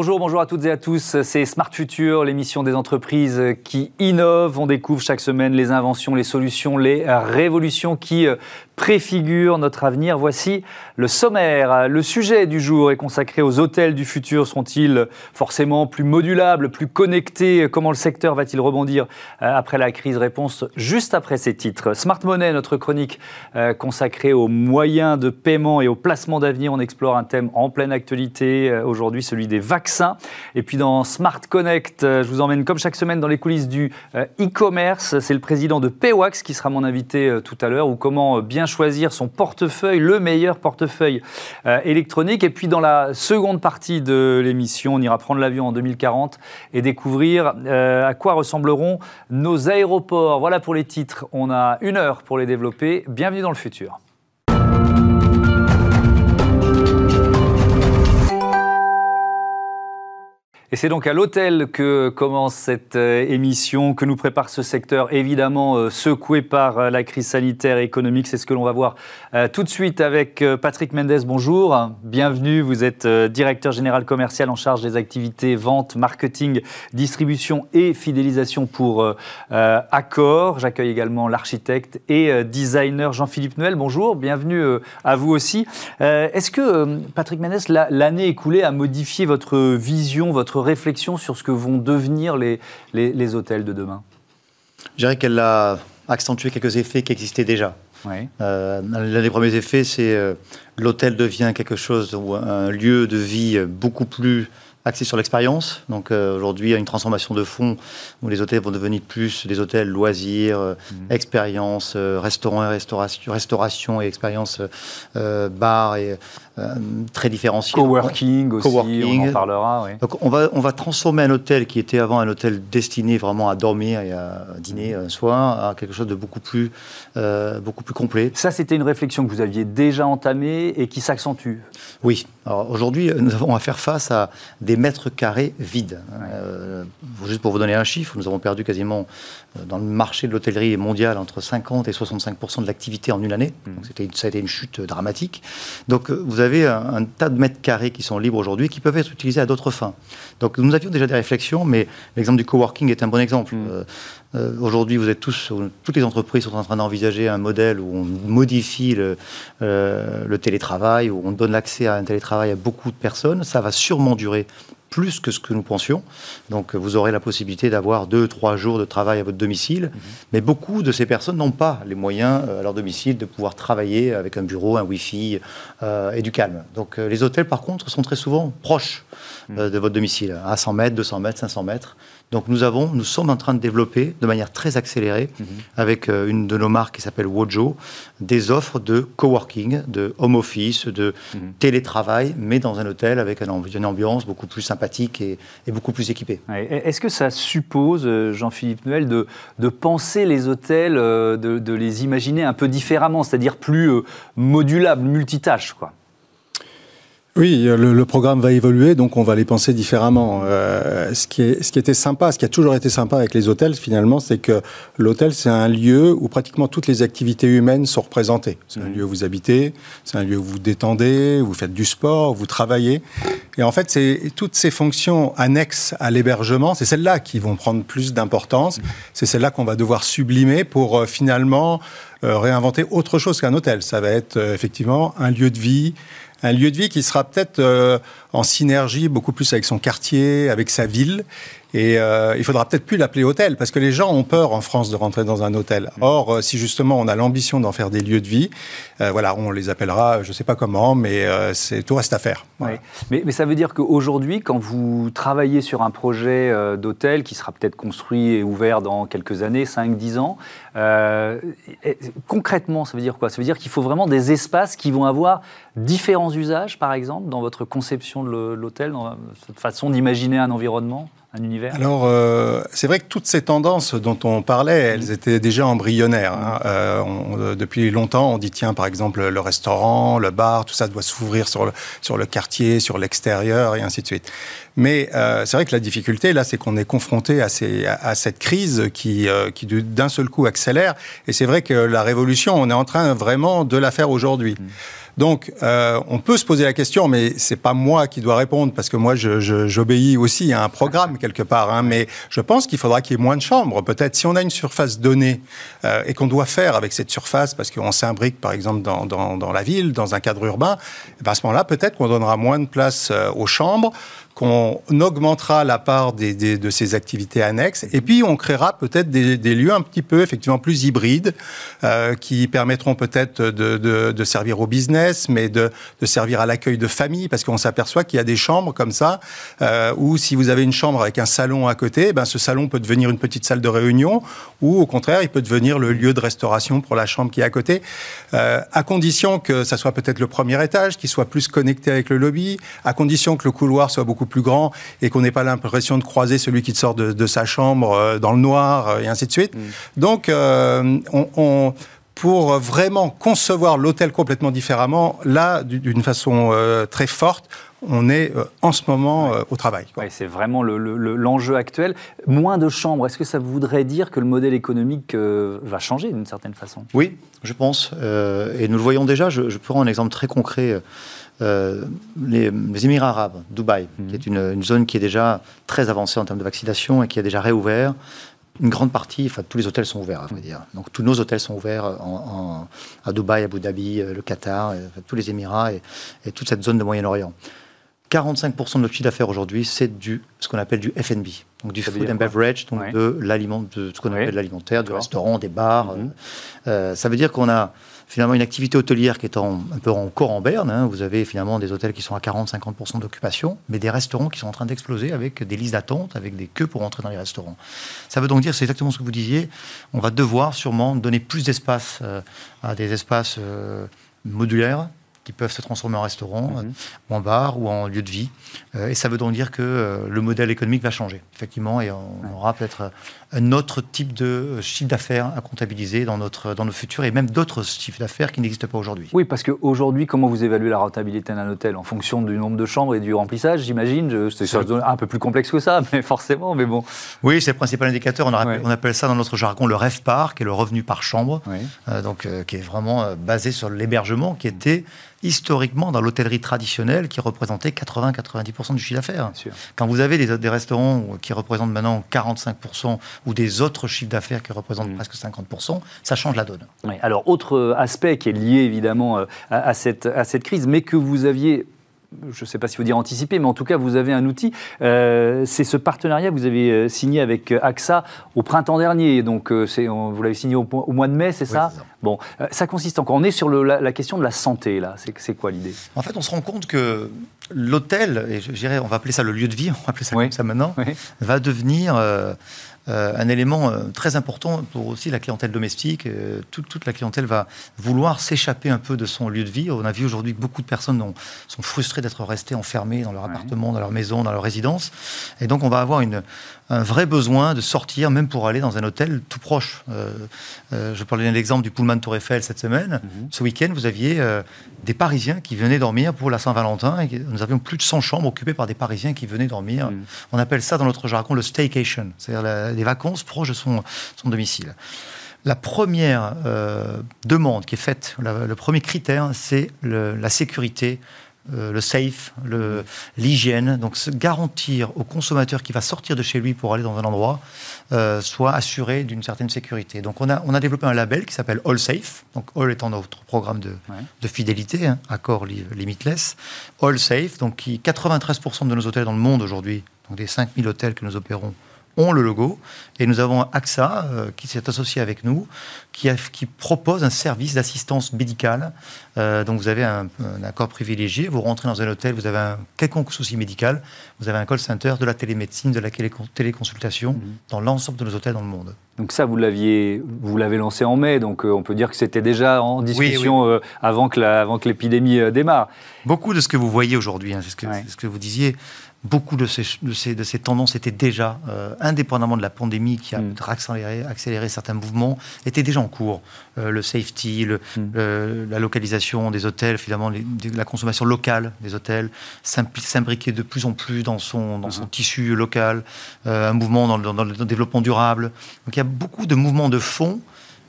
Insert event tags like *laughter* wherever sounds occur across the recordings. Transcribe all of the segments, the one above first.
Bonjour, bonjour à toutes et à tous. C'est Smart Future, l'émission des entreprises qui innovent. On découvre chaque semaine les inventions, les solutions, les révolutions qui préfigure notre avenir. Voici le sommaire. Le sujet du jour est consacré aux hôtels du futur. Seront-ils forcément plus modulables, plus connectés? Comment le secteur va-t-il rebondir euh, après la crise? Réponse juste après ces titres. Smart Money, notre chronique euh, consacrée aux moyens de paiement et au placement d'avenir. On explore un thème en pleine actualité euh, aujourd'hui, celui des vaccins. Et puis dans Smart Connect, je vous emmène comme chaque semaine dans les coulisses du e-commerce. C'est le président de Paywax qui sera mon invité tout à l'heure, ou comment bien choisir son portefeuille, le meilleur portefeuille euh, électronique. Et puis dans la seconde partie de l'émission, on ira prendre l'avion en 2040 et découvrir euh, à quoi ressembleront nos aéroports. Voilà pour les titres. On a une heure pour les développer. Bienvenue dans le futur. Et c'est donc à l'hôtel que commence cette euh, émission, que nous prépare ce secteur, évidemment euh, secoué par euh, la crise sanitaire et économique. C'est ce que l'on va voir tout de suite avec Patrick Mendes. Bonjour, bienvenue. Vous êtes directeur général commercial en charge des activités vente, marketing, distribution et fidélisation pour Accor. J'accueille également l'architecte et designer Jean-Philippe Noël. Bonjour, bienvenue à vous aussi. Est-ce que, Patrick Mendes, l'année écoulée a modifié votre vision, votre réflexion sur ce que vont devenir les, les, hôtels de demain? Je dirais qu'elle a accentué quelques effets qui existaient déjà. Euh, l'un des premiers effets, c'est euh, l'hôtel devient quelque chose, ou un lieu de vie beaucoup plus axé sur l'expérience. Donc euh, aujourd'hui, il y a une transformation de fond où les hôtels vont devenir plus des hôtels loisirs, euh, mmh. expérience, euh, restaurant et restauration, restauration et expérience bar et très différenciés. Coworking aussi, on en parlera. Oui. Donc on va, on va transformer un hôtel qui était avant un hôtel destiné vraiment à dormir et à dîner un soir à quelque chose de beaucoup plus, beaucoup plus complet. Ça, c'était une réflexion que vous aviez déjà entamée et qui s'accentue. Oui. Aujourd'hui, nous avons à faire face à des mètres carrés vides. Euh, juste pour vous donner un chiffre, nous avons perdu quasiment euh, dans le marché de l'hôtellerie mondial entre 50 et 65 de l'activité en une année. Hmm. Donc ça a été une chute dramatique. Donc euh, vous avez un, tas de mètres carrés qui sont libres aujourd'hui qui peuvent être utilisés à d'autres fins. Donc nous avions déjà des réflexions, mais l'exemple du coworking est un bon exemple. Hmm. aujourd'hui, vous êtes tous, toutes les entreprises sont en train d'envisager un modèle où on modifie le, le télétravail, où on donne l'accès à un télétravail à beaucoup de personnes. Ça va sûrement durer plus que ce que nous pensions. Donc vous aurez la possibilité d'avoir deux, trois jours de travail à votre domicile. Mhm. Mais beaucoup de ces personnes n'ont pas les moyens euh, à leur domicile de pouvoir travailler avec un bureau, un Wi-Fi euh, et du calme. Donc euh, les hôtels, par contre, sont très souvent proches mhm. de votre domicile, à 100 mètres, 200 mètres, 500 mètres. Donc nous, avons, nous sommes en train de développer de manière très accélérée, mhm. avec euh, une de nos marques qui s'appelle Wojo, des offres de coworking, de home office, de mhm. télétravail, mais dans un hôtel avec une ambiance beaucoup plus sympathique et, beaucoup plus équipée. Est-ce que ça suppose, euh, Jean-Philippe Noël, de, de, penser les hôtels, euh, de, de, les imaginer un peu différemment, c'est-à-dire plus modulables, multitâches quoi? Oui, le, programme va évoluer, donc on va les penser différemment. Euh, ce, qui est, ce qui était sympa, ce qui a toujours été sympa avec les hôtels, finalement, c'est que l'hôtel, c'est un lieu où pratiquement toutes les activités humaines sont représentées. C'est un mmh. lieu où vous habitez, c'est un lieu où vous détendez, où vous faites du sport, où vous travaillez. Et en fait, c'est toutes ces fonctions annexes à l'hébergement, c'est celles-là qui vont prendre plus d'importance. Mmh. C'est celles-là qu'on va devoir sublimer pour euh, finalement euh, réinventer autre chose qu'un hôtel. Ça va être effectivement un lieu de vie, un lieu de vie qui sera peut-être euh, en synergie beaucoup plus avec son quartier, avec sa ville, et euh, il faudra peut-être plus l'appeler hôtel, parce que les gens ont peur en France de rentrer dans un hôtel. Mm. Or, euh, si justement on a l'ambition d'en faire des lieux de vie, euh, voilà, on les appellera, je ne sais pas comment, mais euh, c'est tout reste à faire. Oui. Mais, mais, ça veut dire qu'aujourd'hui, quand vous travaillez sur un projet d'hôtel qui sera peut-être construit et ouvert dans quelques années, 5-10 ans, concrètement, ça veut dire quoi? Ça veut dire qu'il faut vraiment des espaces qui vont avoir différents usages, par exemple, dans votre conception de l'hôtel, dans cette façon d'imaginer un environnement un univers? Alors, euh, c'est vrai que toutes ces tendances dont on parlait, elles étaient déjà embryonnaires. Hein. Euh, on, depuis longtemps, on dit, tiens, par exemple, le restaurant, le bar, tout ça doit s'ouvrir sur le, sur le quartier, sur l'extérieur, et ainsi de suite. Mais euh, c'est vrai que la difficulté, là, c'est qu'on est confronté à, ces, à, cette crise qui, qui d'un seul coup accélère. Et c'est vrai que la révolution, on est en train vraiment de la faire aujourd'hui. Mmh. Donc, euh, on peut se poser la question, mais c'est pas moi qui dois répondre parce que moi, j'obéis aussi à un programme quelque part. Hein, mais je pense qu'il faudra qu'il y ait moins de chambres. Peut-être si on a une surface donnée euh, et qu'on doit faire avec cette surface, parce qu'on s'imbrique par exemple dans, dans, dans, la ville, dans un cadre urbain, eh ben à ce moment-là, peut-être qu'on donnera moins de place euh, aux chambres qu'on augmentera la part des, de ces activités annexes, et puis on créera peut-être des, lieux un petit peu effectivement plus hybrides, euh, qui permettront peut-être de, de, servir au business, mais de, servir à l'accueil de famille, parce qu'on s'aperçoit qu'il y a des chambres comme ça, euh, où si vous avez une chambre avec un salon à côté, ben ce salon peut devenir une petite salle de réunion, ou au contraire, il peut devenir le lieu de restauration pour la chambre qui est à côté, euh, à condition que ça soit peut-être le premier étage, qui soit plus connecté avec le lobby, à condition que le couloir soit beaucoup plus grand et qu'on n'ait pas l'impression de croiser celui qui sort de, sa chambre euh, dans le noir euh, et ainsi de suite. Mm. Donc, euh, on, pour vraiment concevoir l'hôtel complètement différemment, là, d'une façon très forte, on est en ce moment au travail. c'est vraiment l'enjeu actuel. Moins de chambres, est-ce que ça voudrait dire que le modèle économique va changer d'une certaine façon? Oui, je pense. et nous le voyons déjà. Je, je prends un exemple très concret. Euh, les, Émirats arabes, Dubaï, qui est une, zone qui est déjà très avancée en termes de vaccination et qui a déjà réouvert. Une grande partie, enfin tous les hôtels sont ouverts, à vrai dire. Donc tous nos hôtels sont ouverts en, à Dubaï, Abu Dhabi, euh, le Qatar, tous les Émirats et, toute cette zone de Moyen-Orient. 45% de notre chiffre d'affaires aujourd'hui, c'est du ce qu'on appelle du F&B, donc du food and beverage, donc de l'aliment, de ce qu'on appelle l'alimentaire, du restaurant, des bars. Mhm. Euh, ça veut dire qu'on a finalement une activité hôtelière qui est un peu encore en berne. Hein. Vous avez finalement des hôtels qui sont à 40-50% d'occupation, mais des restaurants qui sont en train d'exploser avec des listes d'attente, avec des queues pour entrer dans les restaurants. Ça veut donc dire, c'est exactement ce que vous disiez, on va devoir sûrement donner plus d'espace euh, à des espaces euh, modulaires qui peuvent se transformer en restaurant, mhm. ou en bar, ou en lieu de vie. Euh, et ça veut donc dire que euh, le modèle économique va changer, effectivement, et on, aura peut-être un autre type de chiffre d'affaires à comptabiliser dans, notre, dans nos futurs, et même d'autres chiffres d'affaires qui n'existent pas aujourd'hui. Oui, parce qu'aujourd'hui, comment vous évaluez la rentabilité d'un hôtel? En fonction du nombre de chambres et du remplissage, j'imagine? C'est un peu plus complexe que ça, *laughs* mais forcément, mais bon. Oui, c'est le principal indicateur. On, appelle ça dans notre jargon le REFPAR, qui est le revenu par chambre, euh, donc, qui est vraiment basé sur l'hébergement, qui était historiquement dans l'hôtellerie traditionnelle qui représentait 80-90% du chiffre d'affaires. Quand vous avez des, restaurants qui représentent maintenant 45% ou des autres chiffres d'affaires qui représentent mm. presque 50%, ça change la donne. alors, autre aspect qui est lié évidemment euh, à, cette, à cette crise, mais que vous aviez je ne sais pas si vous dire anticiper, mais en tout cas, vous avez un outil. Euh, c'est ce partenariat que vous avez euh, signé avec euh, AXA au printemps dernier. Donc, vous l'avez signé au, mois de mai, c'est ça, Bon, ça consiste encore. On est sur la, question de la santé, là. C'est quoi l'idée? En fait, on se rend compte que l'hôtel, et je dirais, on va appeler ça le lieu de vie, on va appeler ça comme ça maintenant, va devenir euh, un élément euh, très important pour aussi la clientèle domestique. Euh, toute, la clientèle va vouloir s'échapper un peu de son lieu de vie. On a vu aujourd'hui que beaucoup de personnes sont frustrées d'être restées enfermées dans leur appartement, dans leur maison, dans leur résidence. Et donc on va avoir une, un vrai besoin de sortir, même pour aller dans un hôtel tout proche. Euh, euh, je parlais de l'exemple du Pullman Tour Eiffel cette semaine. Mhm. Ce week-end, vous aviez euh, des Parisiens qui venaient dormir pour la Saint-Valentin. Et nous avions plus de 100 chambres occupées par des Parisiens qui venaient dormir. Mhm. On appelle ça dans notre jargon le staycation, c'est-à-dire les vacances proches de son, son domicile. La première demande qui est faite, le premier critère, c'est la sécurité euh, le safe, l'hygiène, donc garantir au consommateur qui va sortir de chez lui pour aller dans un endroit euh, soit assuré d'une certaine sécurité. Donc on a, on a développé un label qui s'appelle All Safe, donc All étant notre programme de, de fidélité, hein, accord limitless, All Safe, donc qui 93% de nos hôtels dans le monde aujourd'hui, donc des 5000 hôtels que nous opérons ont le logo. Et nous avons AXA euh, qui s'est associé avec nous, qui, qui propose un service d'assistance médicale. Euh, donc vous avez un, accord privilégié, vous rentrez dans un hôtel, vous avez un quelconque souci médical, vous avez un call center, de la télémédecine, de la téléconsultation mhm. dans l'ensemble de nos hôtels dans le monde. Donc ça, vous l'aviez, vous l'avez lancé en mai, donc euh, on peut dire que c'était déjà en discussion avant que l'épidémie démarre. Beaucoup de ce que vous voyez aujourd'hui, hein, c'est ce, ce, que vous disiez, beaucoup de ces, de ces, tendances étaient déjà, euh, indépendamment de la pandémie qui a mm. accéléré, certains mouvements, étaient déjà en cours. Euh, le safety, mm. la localisation des hôtels, finalement, la consommation locale des hôtels, s'imbriquer de plus en plus dans son, dans son mm-hmm. tissu local, euh, un mouvement dans le, dans le, développement durable. Donc il y a beaucoup de mouvements de fond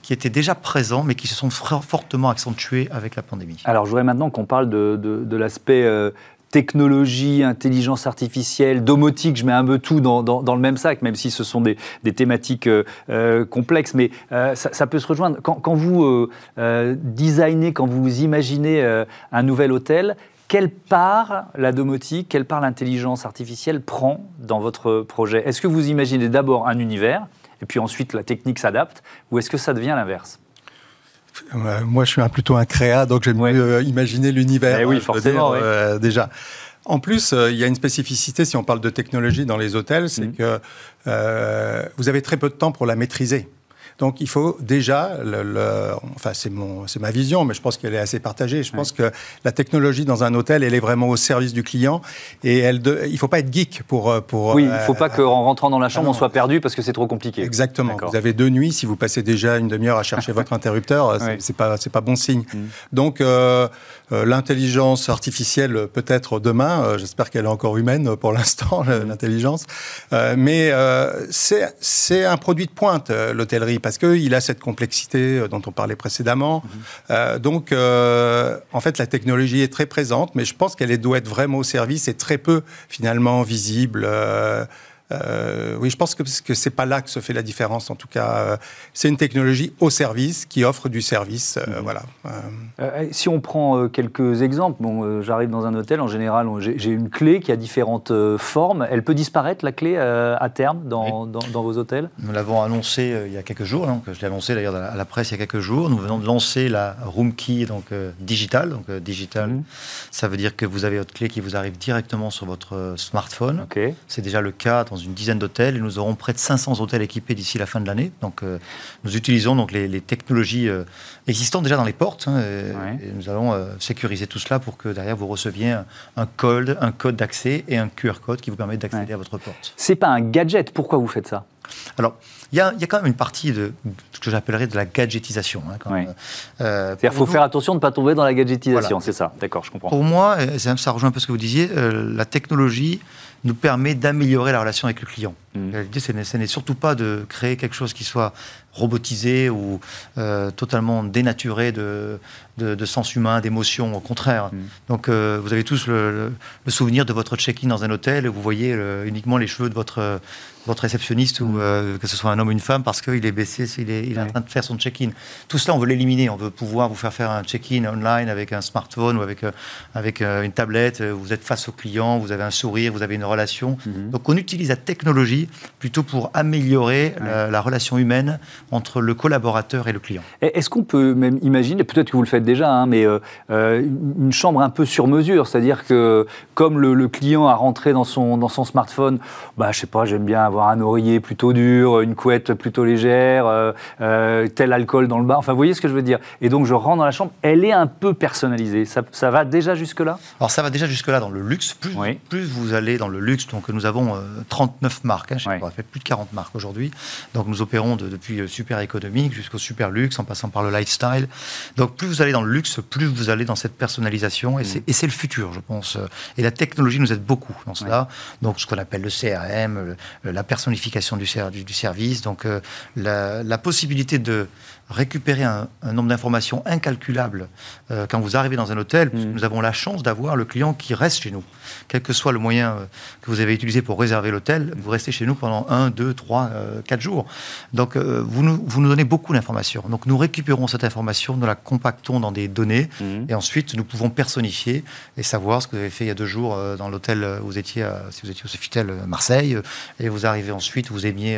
qui étaient déjà présents, mais qui se sont fortement accentués avec la pandémie. Alors, je voudrais maintenant qu'on parle de, l'aspect euh, technologie, intelligence artificielle, domotique, je mets un peu tout dans, le même sac, même si ce sont des, thématiques euh, euh, complexes, mais ça, peut se rejoindre. Quand, vous designez, quand vous imaginez un nouvel hôtel, quelle part la domotique, quelle part l'intelligence artificielle prend dans votre projet? Est-ce que vous imaginez d'abord un univers, et puis ensuite la technique s'adapte, ou est-ce que ça devient l'inverse? euh, moi, je suis un, plutôt un créa, donc j'aime mieux euh, imaginer l'univers. Eh oui, forcément. Euh, déjà. En plus, il y a une spécificité si on parle de technologie dans les hôtels, c'est mmh. que vous avez très peu de temps pour la maîtriser. Donc il faut déjà, le, enfin c'est mon, c'est ma vision, mais je pense qu'elle est assez partagée. Je pense que la technologie dans un hôtel, elle est vraiment au service du client et elle, de, il faut pas être geek pour euh, pour. Oui, il ne faut pas qu'en rentrant dans la chambre, ah on soit perdu parce que c'est trop compliqué. Exactement. Vous avez deux nuits, si vous passez déjà une demi-heure à chercher *laughs* votre interrupteur, c'est pas c'est pas bon signe. Mm. Donc euh, euh, l'intelligence artificielle peut-être demain. J'espère qu'elle est encore humaine pour l'instant, *laughs* mm. l'intelligence. mais c'est c'est un produit de pointe l'hôtellerie parce qu'il a cette complexité euh, dont on parlait précédemment. Mhm. Euh, donc, euh, en fait, la technologie est très présente, mais je pense qu'elle doit être vraiment au service et très peu, finalement, visible. Euh, oui, je pense que ce n'est pas là que se fait la différence. En tout cas, euh, c'est une technologie au service qui offre du service. Euh, mhm. Voilà. si on prend quelques exemples, bon, j'arrive dans un hôtel, en général, j'ai une clé qui a différentes formes. Elle peut disparaître, la clé, à terme, dans, dans, vos hôtels? Nous l'avons annoncé il y a quelques jours. Donc, je l'ai annoncé d'ailleurs à la presse il y a quelques jours. Nous venons de lancer la Room Key donc, digital. Donc, digital, mhm. ça veut dire que vous avez votre clé qui vous arrive directement sur votre smartphone. C'est déjà le cas dans une dizaine d'hôtels et nous aurons près de 500 hôtels équipés d'ici la fin de l'année. Donc, euh, nous utilisons donc les, technologies euh, existantes déjà dans les portes hein, et, nous allons euh, sécuriser tout cela pour que derrière vous receviez un, code, un code d'accès et un QR code qui vous permet d'accéder à votre porte. C'est pas un gadget. Pourquoi vous faites ça? Alors, il y, a, quand même une partie de ce que j'appellerais de la gadgetisation. Hein, C'est-à-dire qu'il faut faire attention de ne pas tomber dans la gadgetisation, c'est ça D'accord, je comprends. Pour moi, ça rejoint un peu ce que vous disiez, la technologie nous permet d'améliorer la relation avec le client. Mmh. L'idée, ce n'est surtout pas de créer quelque chose qui soit robotisé ou euh, totalement dénaturé de, de, sens humain, d'émotion, au contraire. Mmh. Donc, euh, vous avez tous le, souvenir de votre check-in dans un hôtel et vous voyez uniquement les cheveux de votre, votre réceptionniste, ou euh, que ce soit un homme ou une femme, parce qu'il est baissé, il est, il est en train de faire son check-in. Tout cela, on veut l'éliminer. On veut pouvoir vous faire faire un check-in online avec un smartphone ou avec, avec une tablette. Vous êtes face au client, vous avez un sourire, vous avez une relation. Donc, on utilise la technologie plutôt pour améliorer la, relation humaine entre le collaborateur et le client. Est-ce qu'on peut même imaginer, peut-être que vous le faites déjà, hein, mais euh, euh, une chambre un peu sur mesure, c'est-à-dire que comme le, client a rentré dans son, dans son smartphone, bah, je sais pas, j'aime bien avoir un oreiller plutôt dur, une couette plutôt légère, euh, tel alcool dans le bar, enfin vous voyez ce que je veux dire. Et donc je rentre dans la chambre, elle est un peu personnalisée, ça, ça va déjà jusque-là? Alors ça va déjà jusque-là dans le luxe, plus, plus vous allez dans le luxe, donc nous avons 39 marques, hein, on a fait plus de 40 marques aujourd'hui. Donc nous opérons depuis super économique jusqu'au super luxe, en passant par le lifestyle. Donc plus vous allez dans le luxe, plus vous allez dans cette personnalisation. Et mm. c'est le futur, je pense. Et la technologie nous aide beaucoup dans cela. Donc ce qu'on appelle le CRM, la personnification du, du, service. Donc euh, la, la possibilité de récupérer un, nombre d'informations incalculables euh, quand vous arrivez dans un hôtel. Mm. Nous avons la chance d'avoir le client qui reste chez nous. Quel que soit le moyen euh, que vous avez utilisé pour réserver l'hôtel, vous restez chez nous pendant 1, 2, 3, 4 jours. Donc euh, vous, nous, vous nous donnez beaucoup d'informations. Donc nous récupérons cette information, nous la compactons dans des données mm. et ensuite nous pouvons personnifier et savoir ce que vous avez fait il y a deux jours dans l'hôtel où vous étiez, si vous étiez au Sofitel Marseille et vous arrivez ensuite, vous aimiez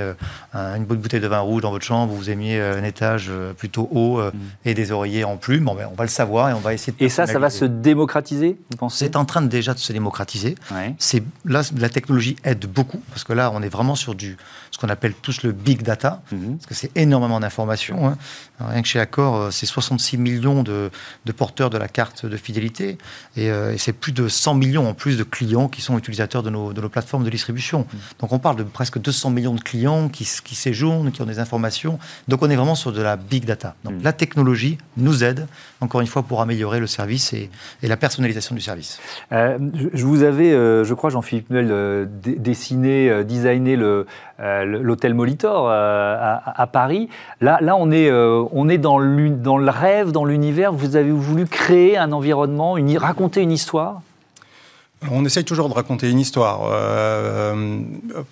une bonne bouteille de vin rouge dans votre chambre, vous aimiez un étage plutôt haut euh, mm. et des oreillers en plumes. Bon, ben, on va le savoir et on va essayer de. Et ça, ça va se démocratiser, vous pensez C'est en train de, déjà de se démocratiser. C'est là, la technologie aide beaucoup parce que là, on est vraiment sur du ce qu'on appelle tous le big data, mm-hmm. parce que c'est énormément d'informations. Hein. Rien que chez Accor, euh, c'est 66 millions de, porteurs de la carte de fidélité et, c'est plus de 100 millions en plus de clients qui sont utilisateurs de nos, de nos plateformes de distribution. Mm. Donc on parle de presque 200 millions de clients qui, qui séjournent, qui ont des informations. Donc on est vraiment sur de la big data. Donc mm. la technologie nous aide, encore une fois, pour améliorer le service et, la personnalisation du service. Euh, je vous avais, euh, je crois, Jean-Philippe Nuel, euh, dessiné, designé l'hôtel Molitor à, Paris. Là, là on est, on est dans, dans le rêve, dans l'univers. Vous avez voulu créer un environnement, une, raconter une histoire? On essaye toujours de raconter une histoire,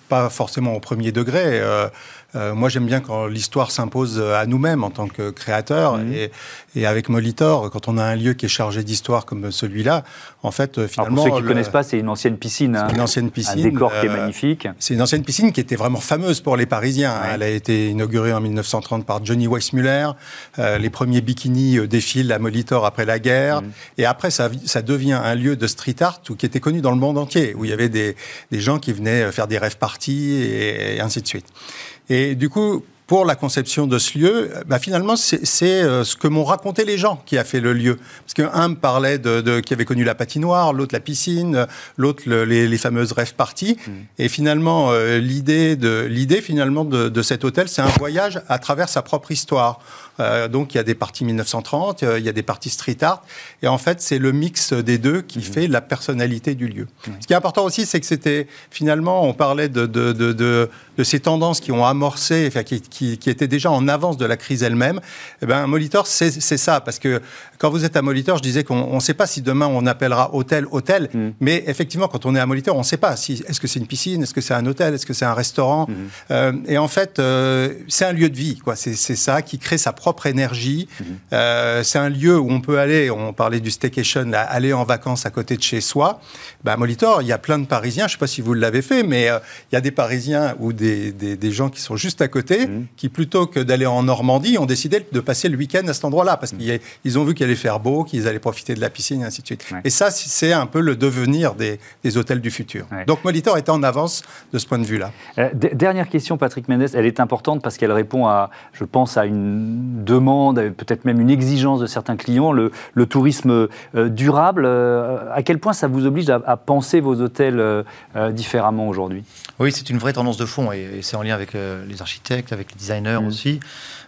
pas forcément au premier degré. Euh, moi, j'aime bien quand l'histoire s'impose à nous-mêmes en tant que créateurs. Mhm. Et, et, avec Molitor, quand on a un lieu qui est chargé d'histoire comme celui-là, en fait, finalement. pour ceux qui ne connaissent pas, c'est une ancienne piscine. Hein. une ancienne piscine. Un décor qui est euh, magnifique. C'est une ancienne piscine qui était vraiment fameuse pour les Parisiens. Elle a été inaugurée en 1930 par Johnny Weissmuller. Euh, les premiers bikinis euh, défilent à Molitor après la guerre. Mhm. Et après, ça, ça devient un lieu de street art qui était connu dans le monde entier, où il y avait des, des gens qui venaient faire des rêves parties et ainsi de suite. Et du coup, pour la conception de ce lieu, bah finalement, c'est euh, ce que m'ont raconté les gens qui a fait le lieu. Parce qu'un me parlait de, qui avait connu la patinoire, l'autre la piscine, l'autre les, fameuses rêves parties. Mmh. Et finalement, euh, l'idée de l'idée finalement de, de, cet hôtel, c'est un voyage à travers sa propre histoire. Euh, donc il y a des parties 1930, il y a des parties street art. Et en fait, c'est le mix des deux qui mmh. fait la personnalité du lieu. Mmh. Ce qui est important aussi, c'est que c'était finalement, on parlait de, de, de de ces tendances qui ont amorcé, enfin, qui, qui, qui, étaient déjà en avance de la crise elle-même, eh ben, Molitor, c'est ça. Parce que quand vous êtes à Molitor, je disais qu'on ne sait pas si demain on appellera hôtel, hôtel. Mm. Mais effectivement, quand on est à Molitor, on ne sait pas. Si, est-ce que c'est une piscine Est-ce que c'est un hôtel Est-ce que c'est un restaurant mm. euh, Et en fait, euh, c'est un lieu de vie. quoi. C'est ça qui crée sa propre énergie. Mm. Euh, c'est un lieu où on peut aller, on parlait du staycation, aller en vacances à côté de chez soi. Ben, à Molitor, il y a plein de Parisiens, je ne sais pas si vous l'avez fait, mais il y a des Parisiens ou des des, gens qui sont juste à côté, mmh. qui plutôt que d'aller en Normandie, ont décidé de passer le week-end à cet endroit-là, parce qu'ils ont vu qu'il allait faire beau, qu'ils allaient profiter de la piscine, et ainsi de suite. Et ça, c'est un peu le devenir des, hôtels du futur. Donc Molitor était en avance de ce point de vue-là. Euh, dernière question, Patrick Mendes, elle est importante parce qu'elle répond à, je pense, à une demande, peut-être même une exigence de certains clients, le, tourisme euh, durable. Euh, à quel point ça vous oblige à, penser vos hôtels différemment aujourd'hui? Oui, c'est une vraie tendance de fond. Et et c'est en lien avec euh, les architectes, avec les designers mmh. aussi.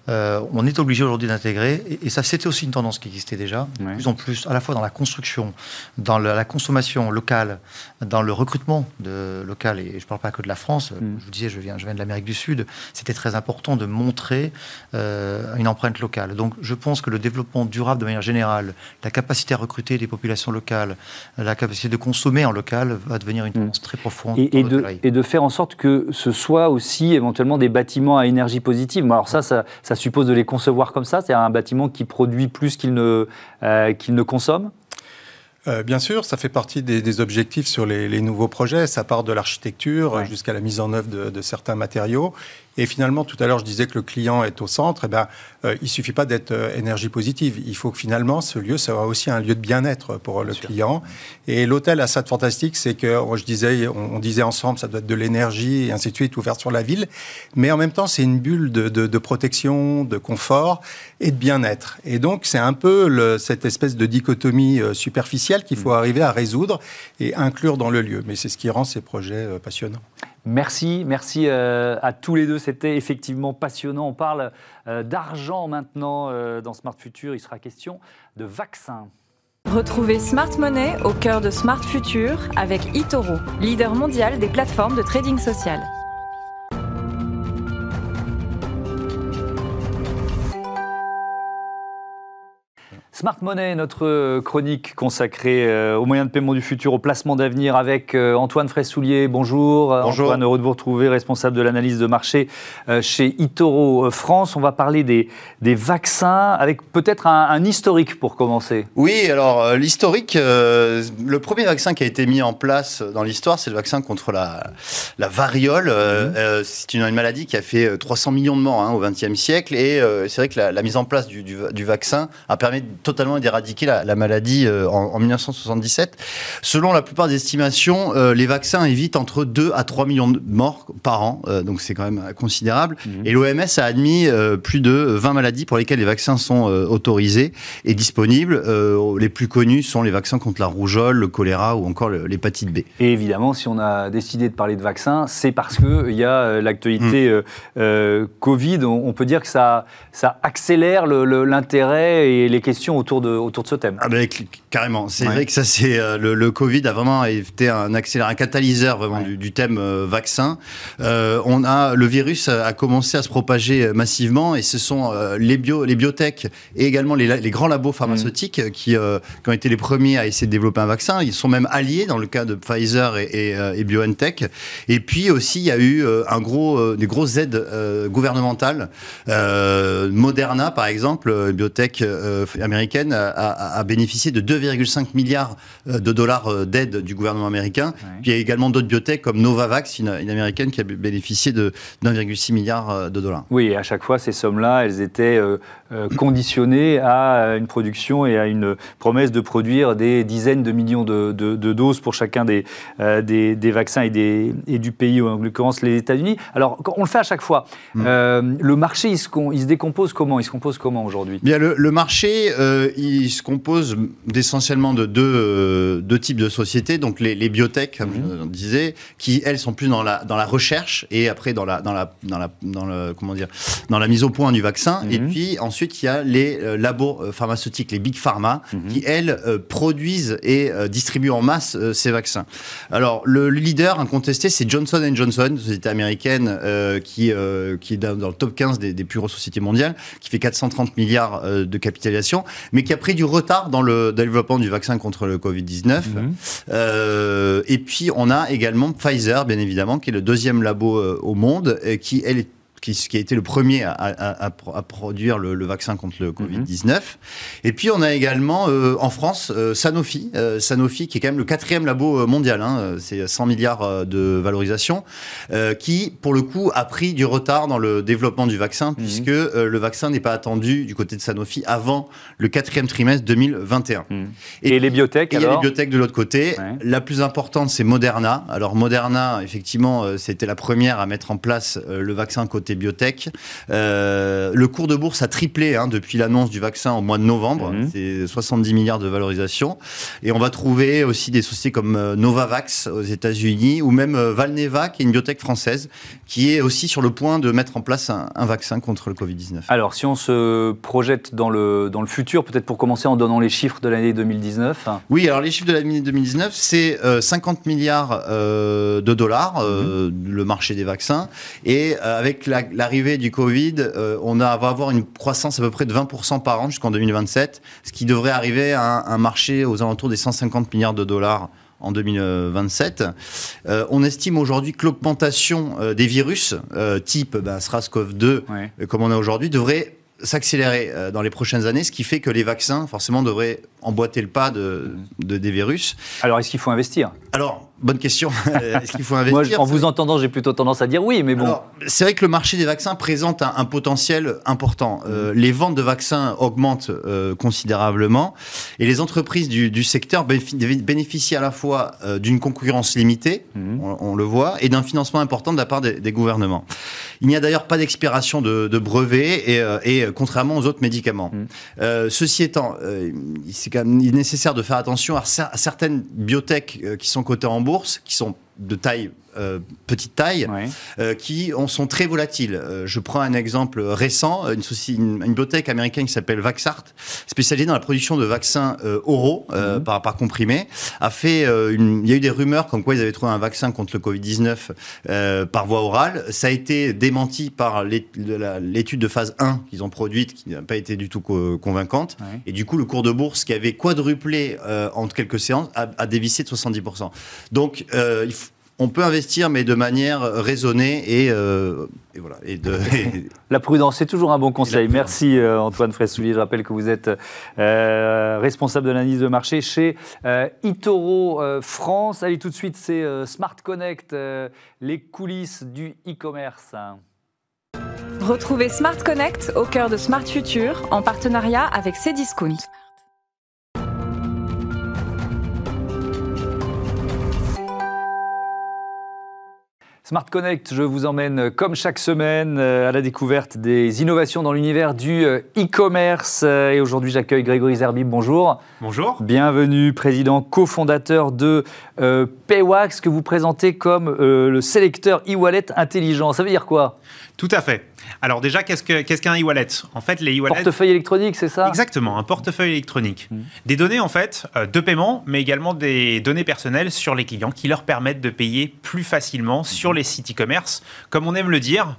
Euh, on est obligé aujourd'hui d'intégrer, et, ça c'était aussi une tendance qui existait déjà, de plus en plus, à la fois dans la construction, dans la, consommation locale, dans le recrutement de local, et je ne parle pas que de la France, mm. je vous disais, je viens, je viens de l'Amérique du Sud, c'était très important de montrer euh, une empreinte locale. Donc je pense que le développement durable de manière générale, la capacité à recruter des populations locales, la capacité de consommer en local va devenir une mm. tendance très profonde. Et, de, et, de, faire en sorte que ce soit aussi éventuellement des bâtiments à énergie positive. alors ça, ça ça suppose de les concevoir comme ça? C'est un bâtiment qui produit plus qu'il ne, euh, qu'il ne consomme? Euh, bien sûr, ça fait partie des, objectifs sur les, nouveaux projets. Ça part de l'architecture jusqu'à la mise en œuvre de, de, certains matériaux. Et finalement, tout à l'heure, je disais que le client est au centre. Eh ben, euh, il suffit pas d'être euh, énergie positive. Il faut que finalement, ce lieu soit aussi un lieu de bien-être pour le client. Et l'hôtel a ça de fantastique, c'est que je disais, on, disait ensemble, ça doit être de l'énergie et ainsi de suite, ouvert sur la ville. Mais en même temps, c'est une bulle de, de, de, protection, de confort et de bien-être. Et donc, c'est un peu le, cette espèce de dichotomie euh, superficielle qu'il faut mm. arriver à résoudre et inclure dans le lieu. Mais c'est ce qui rend ces projets passionnants. Merci, merci euh, à tous les deux. C'était effectivement passionnant. On parle euh, d'argent maintenant euh, dans Smart Future. Il sera question de vaccins. Retrouvez Smart Money au cœur de Smart Future avec eToro, leader mondial des plateformes de trading social. Smart Money, notre chronique consacrée euh, aux moyens de paiement du futur, au placement d'avenir avec euh, Antoine Fraissoulier. Bonjour. Bonjour. Antoine, heureux de vous retrouver, responsable de l'analyse de marché euh, chez Itoro France. On va parler des, des vaccins avec peut-être un, historique pour commencer. Oui, alors l'historique, le premier vaccin qui a été mis en place dans l'histoire, c'est le vaccin contre la, la variole. Mhm. c'est une, maladie qui a fait 300 millions de morts hein, au XXe siècle et c'est vrai que la, mise en place du, du, du vaccin a permis permet totalement d'éradiquer la, maladie en, en, 1977. Selon la plupart des estimations, les vaccins évitent entre 2 à 3 millions de morts par an, donc c'est quand même considérable. Mhm. Et l'OMS a admis plus de 20 maladies pour lesquelles les vaccins sont autorisés et disponibles. les plus connus sont les vaccins contre la rougeole, le choléra ou encore l'hépatite B. Et évidemment, si on a décidé de parler de vaccins, c'est parce qu'il y a l'actualité mm. euh, Covid. On, peut dire que ça, ça accélère l'intérêt et les questions autour de, autour de ce thème. Ah ben, carrément. C'est vrai que ça, c'est euh, le, Covid a vraiment été un accélérateur, un catalyseur vraiment du, thème euh, vaccin. on a le virus a commencé à se propager massivement et ce sont les bio, les biotech et également les, grands labos pharmaceutiques mm. qui, qui, ont été les premiers à essayer de développer un vaccin. Ils sont même alliés dans le cas de Pfizer et, et, BioNTech. Et puis aussi, il y a eu un gros, des grosses aides gouvernementales. Moderna, par exemple, biotech américaine, a, a, bénéficié de 2,5 milliards de dollars d'aide du gouvernement américain. Puis il y a également d'autres biotech comme Novavax, une, américaine, qui a bénéficié de 1,6 milliard de dollars. Oui, et à chaque fois, ces sommes-là, elles étaient conditionnées à une production et à une promesse de produire des dizaines de millions de, doses pour chacun des, des, des, vaccins et, des, et du pays, en l'occurrence les États-Unis. Alors, on le fait à chaque fois. Mm. Euh, le marché, il se, il se, décompose comment? Il se compose comment aujourd'hui? Bien, le, marché, euh, il se compose essentiellement de deux, euh, deux, types de sociétés. Donc, les, les biotech, comme mm-hmm. je disais, qui elles sont plus dans la, dans la recherche et après dans la, dans la, dans la, dans le, comment dire, dans la mise au point du vaccin. Et mm-hmm. puis ensuite, il y a les labos pharmaceutiques, les big pharma, mm-hmm. qui elles produisent et distribuent en masse ces vaccins. Alors, le leader incontesté, c'est Johnson Johnson, société américaine euh, qui, euh, qui est dans, le top 15 des, plus grosses sociétés mondiales, qui fait 430 milliards euh, de capitalisation, mais qui a pris du retard dans le développement du vaccin contre le Covid-19. Mhm. et puis, on a également Pfizer, bien évidemment, qui est le deuxième labo au monde, qui, elle, est qui, qui, a été le premier à, à, à produire le, le, vaccin contre le Covid-19. Mhm. Et puis on a également euh, en France euh, Sanofi, euh, Sanofi qui est quand même le quatrième labo mondial, hein, c'est 100 milliards de valorisation, qui pour le coup a pris du retard dans le développement du vaccin mhm. puisque le vaccin n'est pas attendu du côté de Sanofi avant le quatrième trimestre 2021. Mhm. Et, les biotech Et il y a les biotech de l'autre côté. La plus importante c'est Moderna. Alors Moderna effectivement c'était la première à mettre en place le vaccin côté biotech. Euh, le cours de bourse a triplé hein, depuis l'annonce du vaccin au mois de novembre. Mhm. C'est 70 milliards de valorisation. Et on va trouver aussi des sociétés comme euh, Novavax aux États-Unis ou même euh, Valneva, qui est une biotech française, qui est aussi sur le point de mettre en place un, vaccin contre le Covid-19. Alors, si on se projette dans le, dans le futur, peut-être pour commencer en donnant les chiffres de l'année 2019. Oui, alors les chiffres de l'année 2019, c'est 50 milliards de dollars, mhm. le marché des vaccins. Et avec la l'arrivée du Covid, euh, on a, va avoir une croissance à peu près de 20% par an jusqu'en 2027, ce qui devrait arriver à un, marché aux alentours des 150 milliards de dollars en 2027. Euh, on estime aujourd'hui que l'augmentation euh, des virus, type ben, SRAS-CoV-2, comme on a aujourd'hui, devrait s'accélérer dans les prochaines années, ce qui fait que les vaccins, forcément, devraient emboîter le pas de, de des virus. Alors, est-ce qu'il faut investir? Alors, Bonne question. *laughs* Est-ce qu'il faut investir? Moi, en vous entendant, j'ai plutôt tendance à dire oui, mais bon. C'est vrai que le marché des vaccins présente un, potentiel important. Euh, les ventes de vaccins augmentent euh, considérablement et les entreprises du, secteur bénéficient à la fois euh, d'une concurrence limitée, mhm. on, le voit, et d'un financement important de la part des, gouvernements. Il n'y a d'ailleurs pas d'expiration de, brevets et, contrairement aux autres médicaments. Mhm. ceci étant, c'est quand même nécessaire de faire attention à, à certaines biotech qui sont cotées en bourse qui sont de taille euh, petite taille, euh, qui sont très volatiles. Euh, je prends un exemple récent, une, une, une bibliothèque américaine qui s'appelle Vaxart, spécialisée dans la production de vaccins oraux mhm. par, par, comprimé, a fait, il y a eu des rumeurs comme quoi ils avaient trouvé un vaccin contre le Covid-19 par voie orale. Ça a été démenti par l'étude de phase 1 qu'ils ont produite, qui n'a pas été du tout convaincante. Et du coup, le cours de bourse qui avait quadruplé entre quelques séances a, a dévissé de 70%. Donc, il faut on peut investir, mais de manière raisonnée et, euh, voilà. Et de, *laughs* La prudence, c'est toujours un bon conseil. Merci euh, Antoine Fressoulier. Je rappelle que vous êtes euh, responsable de l'analyse de marché chez Itoro France. Allez, tout de suite, c'est Smart Connect, les coulisses du e-commerce. Retrouvez Smart Connect au cœur de Smart Future en partenariat avec Cdiscount. Smart Connect, je vous emmène euh, comme chaque semaine euh, à la découverte des innovations dans l'univers du euh, e-commerce. Et aujourd'hui, j'accueille Grégory Zerbib. Bonjour. Bonjour. Bienvenue, président cofondateur de Paywax, que vous présentez comme le sélecteur e-wallet intelligent. Ça veut dire quoi? Tout à fait. Alors déjà, qu'est-ce qu'un e-wallet? En fait, les e-wallets... Portefeuille électronique, c'est ça? Exactement, un portefeuille électronique. Mmh. Des données, en fait, euh, de paiement, mais également des données personnelles sur les clients qui leur permettent de payer plus facilement sur mmh. les sites e-commerce. Comme on aime le dire,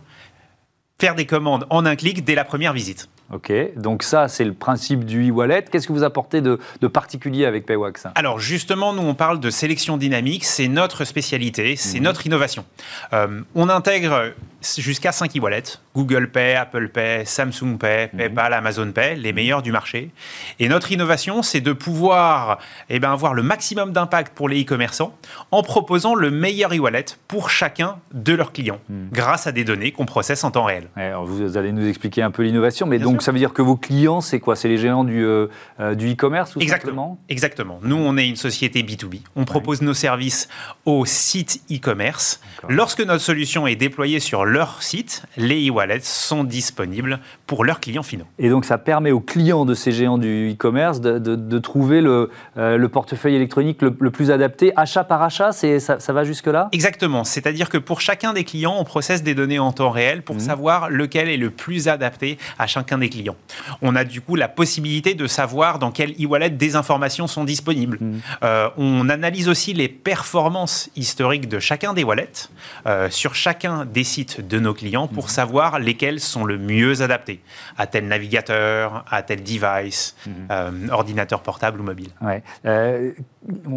faire des commandes en un clic dès la première visite. Ok, donc ça, c'est le principe du e-wallet. Qu'est-ce que vous apportez de, particulier avec Paywax? Alors justement, nous, on parle de sélection dynamique. C'est notre spécialité, c'est mmh. notre innovation. Euh, on intègre jusqu'à 5 e-wallets. Google Pay, Apple Pay, Samsung Pay, mhm. PayPal, Amazon Pay, les meilleurs du marché. Et notre innovation, c'est de pouvoir eh ben, avoir le maximum d'impact pour les e-commerçants en proposant le meilleur e-wallet pour chacun de leurs clients, mhm. grâce à des données qu'on processe en temps réel. alors vous allez nous expliquer un peu l'innovation, mais donc ça veut dire que vos clients, c'est quoi? C'est les géants du, euh, euh, du e-commerce Exactement. Exactement. Nous, on est une société B2B. On propose nos services aux sites e-commerce. Lorsque notre solution est déployée sur leur site, les e-wallets sont disponibles pour leurs clients finaux. Et donc ça permet aux clients de ces géants du e-commerce de, trouver le, euh, le, portefeuille électronique le, plus adapté, achat par achat, ça, ça va jusque-là? Exactement, c'est-à-dire que pour chacun des clients, on processe des données en temps réel pour mmh. savoir lequel est le plus adapté à chacun des clients. On a du coup la possibilité de savoir dans quel e-wallet des informations sont disponibles. Mmh. Euh, on analyse aussi les performances historiques de chacun des wallets euh, sur chacun des sites de nos clients pour mhm. savoir lesquels sont le mieux adaptés à tel navigateur, à tel device, mhm. euh, ordinateur portable ou mobile. Ouais.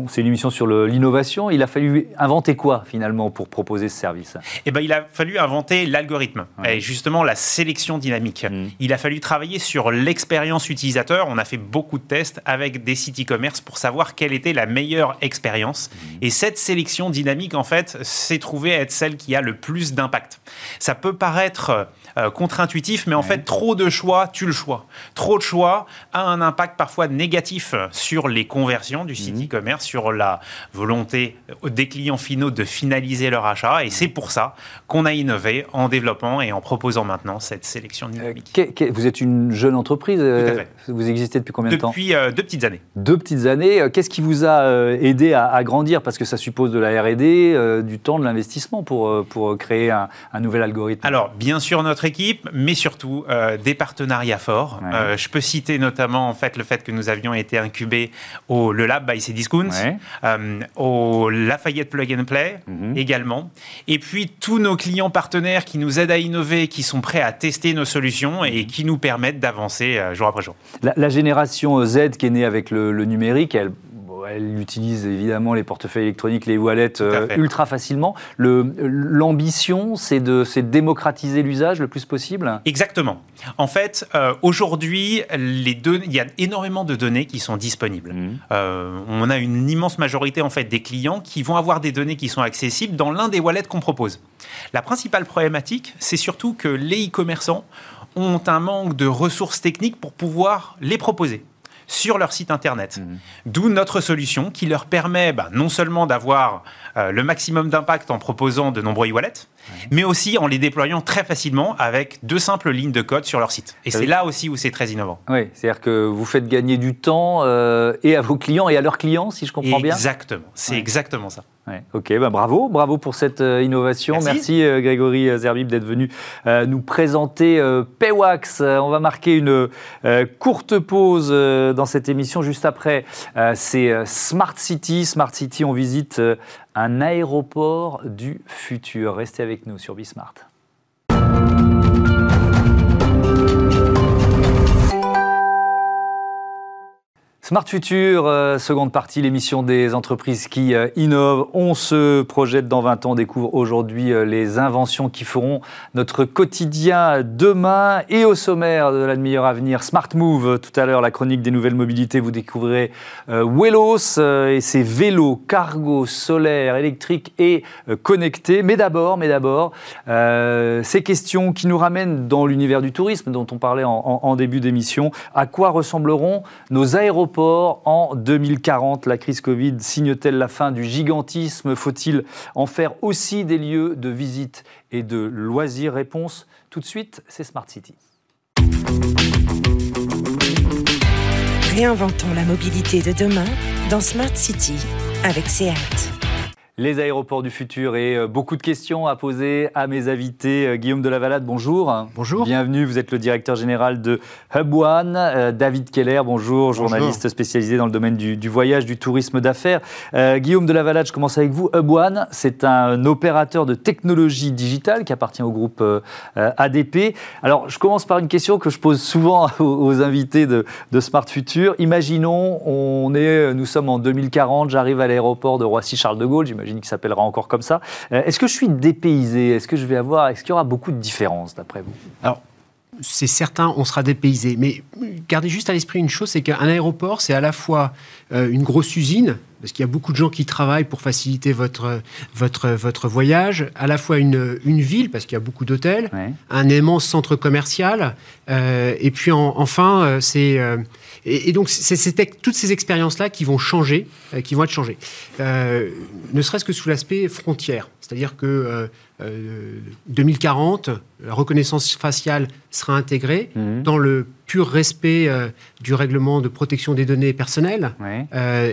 C'est une émission sur l'innovation. Il a fallu inventer quoi finalement pour proposer ce service? Eh ben, il a fallu inventer l'algorithme et justement la sélection dynamique. Mhm. Il a fallu travailler sur l'expérience utilisateur. On a fait beaucoup de tests avec des sites e-commerce pour savoir quelle était la meilleure expérience. Et cette sélection dynamique, en fait, s'est trouvée être celle qui a le plus d'impact. Ça peut paraître euh, contre-intuitif, mais en fait, trop de choix tue le choix. Trop de choix a un impact parfois négatif sur les conversions du site mhm. e-commerce, sur la volonté des clients finaux de finaliser leur achat. Et c'est pour ça qu'on a innové en développant et en proposant maintenant cette sélection dynamique. Euh, vous êtes une jeune entreprise. Euh, vous existez depuis combien de temps? Depuis deux petites années. Deux petites années. Qu'est-ce qui vous a aidé à, grandir? Parce que ça suppose de la R&D, du temps, de l'investissement pour, pour créer un, un nouvel algorithme Alors, bien sûr, notre équipe, mais surtout euh, des partenariats forts. Euh, je peux citer notamment en fait, le fait que nous avions été incubés au Le Lab by Cdiscount, euh, au Lafayette Plug and Play mhm. également. Et puis, tous nos clients partenaires qui nous aident à innover, qui sont prêts à tester nos solutions et mhm. qui nous permettent d'avancer jour après jour. La, génération Z qui est née avec le, le numérique, elle elle utilise évidemment les portefeuilles électroniques, les wallets euh, ultra facilement. L'ambition, c'est de, démocratiser l'usage le plus possible? Exactement. En fait, euh, aujourd'hui, il y a énormément de données qui sont disponibles. Mmh. Euh, on a une immense majorité en fait, des clients qui vont avoir des données qui sont accessibles dans l'un des wallets qu'on propose. La principale problématique, c'est surtout que les e-commerçants ont un manque de ressources techniques pour pouvoir les proposer sur leur site internet. Mhm. D'où notre solution qui leur permet bah, non seulement d'avoir euh, le maximum d'impact en proposant de nombreux e-wallets, mais aussi en les déployant très facilement avec deux simples lignes de code sur leur site. Et c'est là aussi où c'est très innovant. Oui, c'est-à-dire que vous faites gagner du temps euh, et à vos clients et à leurs clients, si je comprends bien. Exactement, c'est exactement ça. Ok, bah bravo, bravo pour cette euh, innovation. Merci, euh, Grégory Zerbib d'être venu nous présenter Paywax. on va marquer une courte pause dans cette émission. Juste après, c'est Smart City. Smart City, on visite un aéroport du futur. Restez avec nous sur Bismart. Smart Future, euh, seconde partie, l'émission des entreprises qui euh, innovent. On se projette dans 20 ans, découvre aujourd'hui euh, les inventions qui feront notre quotidien demain. Et au sommaire de la demi-heure à venir, Smart Move, tout à l'heure, la chronique des nouvelles mobilités, vous découvrirez Wellos et ses vélos cargo solaires, électriques et connectés. Mais d'abord, mais d'abord, ces questions qui nous ramènent dans l'univers du tourisme dont on parlait en début d'émission. À quoi ressembleront nos aéroports en 2040. La crise Covid signe-t-elle la fin du gigantisme? Faut-il en faire aussi des lieux de visite et de loisirs? Réponse tout de suite, c'est Smart City. Réinventons la mobilité de demain dans Smart City avec SEAT les aéroports du futur et euh, beaucoup de questions à poser à mes invités. Euh, Guillaume de la Valade, bonjour. Bonjour. Bienvenue, vous êtes le directeur général de Hub One. Euh, David Keller, bonjour, journaliste spécialisé dans le domaine du, voyage, du tourisme d'affaires. Guillaume de la Valade, je commence avec vous. Hub One, c'est un opérateur de technologie digitale qui appartient au groupe ADP. Alors, je commence par une question que je pose souvent *laughs* aux, invités de, de, Smart Future. Imaginons, on est, nous sommes en 2040, j'arrive à l'aéroport de Roissy-Charles de Gaulle, j'imagine qui s'appellera encore comme ça. Euh, est-ce que je suis dépaysé? Est-ce que je vais avoir, est-ce qu'il y aura beaucoup de différences d'après vous? Alors, c'est certain, on sera dépaysé. Mais gardez juste à l'esprit une chose, c'est qu'un aéroport, c'est à la fois euh, une grosse usine, parce qu'il y a beaucoup de gens qui travaillent pour faciliter votre, votre, votre voyage, à la fois une, une ville, parce qu'il y a beaucoup d'hôtels, un immense centre commercial, euh, et puis enfin, c'est et, donc, c'est toutes ces expériences-là qui vont changer, euh, qui vont être changées. Euh, ne serait-ce que sous l'aspect frontière. C'est-à-dire que 2040, euh, la reconnaissance faciale sera intégrée mhm. dans le pur respect du règlement de protection des données personnelles.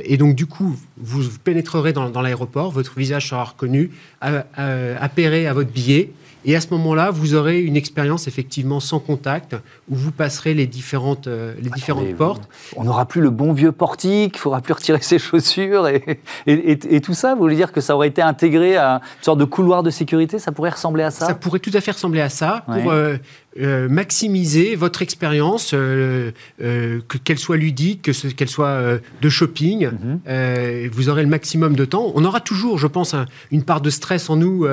et donc, du coup, vous pénétrerez dans, dans l'aéroport, votre visage sera reconnu, appairé à votre billet. Et à ce moment-là, vous aurez une expérience effectivement sans contact où vous passerez les différentes, euh, les différentes portes. On n'aura plus le bon vieux portique, il faudra plus retirer ses chaussures et, et, tout ça. Vous voulez dire que ça aurait été intégré à une sorte de couloir de sécurité? Ça pourrait ressembler à ça? Ça pourrait tout à fait ressembler à ça pour euh, euh, maximiser votre expérience, qu'elle soit ludique, qu'elle soit de shopping. Mhm. vous aurez le maximum de temps. On aura toujours, je pense, une part de stress en nous.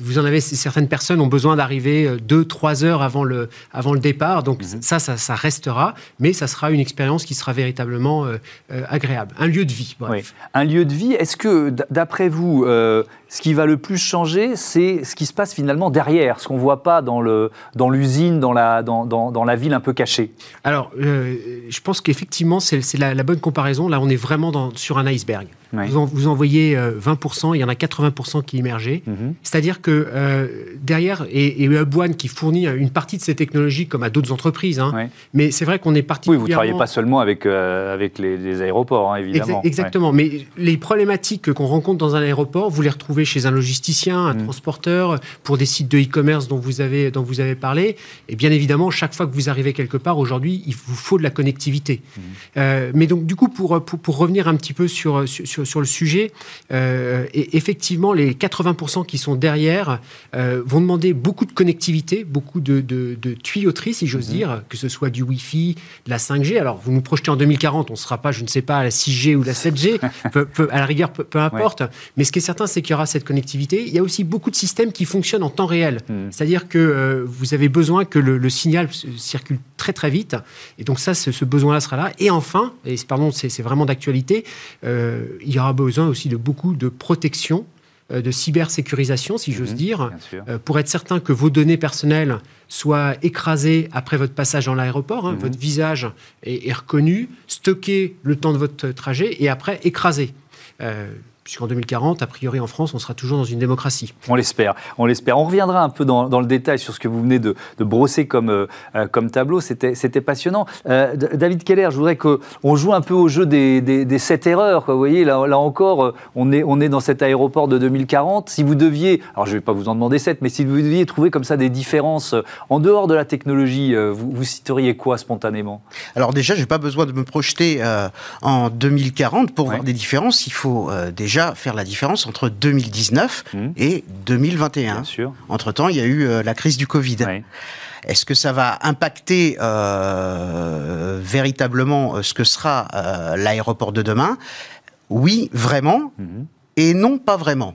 vous en avez certaines personnes ont besoin d'arriver 2-3 euh, heures avant le, avant le départ. Donc mhm. ça, ça, restera, mais ça sera une expérience qui sera véritablement euh, euh, agréable. Un lieu de vie, bref. Un lieu de vie, est-ce que, d'après vous, ce qui va le plus changer, c'est ce qui se passe finalement derrière, ce qu'on ne voit pas dans l'usine, dans, la, ville un peu cachée Alors, je pense qu'effectivement, c'est la, bonne comparaison. Là, on est vraiment sur un iceberg. Vous, vous envoyez 20%, il y en a 80% qui émergeaient. Mhm. C'est-à-dire que derrière, et, et One qui fournit une partie de ces technologies comme à d'autres entreprises, hein. mais c'est vrai qu'on est particulièrement... Oui, vous ne travaillez pas seulement avec, euh, avec les, aéroports, hein, évidemment. exactement, mais les problématiques qu'on rencontre dans un aéroport, vous les retrouvez chez un logisticien, un mm. transporteur, pour des sites de e-commerce dont, vous avez, dont vous avez parlé. Et bien évidemment, chaque fois que vous arrivez quelque part, aujourd'hui, il vous faut de la connectivité. Mm. Euh, mais donc, du coup, pour, pour, revenir un petit peu sur, sur, sur le sujet, euh, et effectivement, les 80% qui sont derrière vont demander beaucoup de connectivité, beaucoup de, de, tuyauterie, si j'ose mhm. dire, que ce soit du Wi-Fi, de la 5G. Alors, vous nous projetez en 2040, on ne sera pas, je ne sais pas, à la 6G ou la 7G, *laughs* à la rigueur, peu, importe. Mais ce qui est certain, c'est qu'il y aura cette connectivité. Il y a aussi beaucoup de systèmes qui fonctionnent en temps réel. Mhm. C'est-à-dire que euh, vous avez besoin que le, signal circule très très vite. Et donc ça, ce, besoin-là sera là. Et enfin, et pardon, c'est vraiment d'actualité, euh, il y aura besoin aussi de beaucoup de protection euh, de cybersécurisation, si j'ose mhm, dire, euh, pour être certain que vos données personnelles soient écrasées après votre passage dans l'aéroport. Hein, mhm. Votre visage est, reconnu, stocké le temps de votre trajet et après écrasé. Euh, puisqu'en 2040, a priori en France, on sera toujours dans une démocratie. On l'espère, on l'espère. On reviendra un peu dans, le détail sur ce que vous venez de, brosser comme, euh, euh, comme tableau, c'était passionnant. Euh, David Keller, je voudrais qu'on joue un peu au jeu des, des, sept erreurs. Vous voyez, là, là encore, on est, on est dans cet aéroport de 2040. Si vous deviez, alors je ne vais pas vous en demander sept, mais si vous deviez trouver comme ça des différences en dehors de la technologie, vous, vous citeriez quoi spontanément? Alors déjà, je n'ai pas besoin de me projeter en 2040 pour voir des différences. Il faut déjà faire la différence entre 2019 mmh. et 2021. Entre-temps, il y a eu euh, la crise du Covid. Est-ce que ça va impacter véritablement ce que sera l'aéroport de demain? Oui, vraiment. Mhm. Et non, pas vraiment.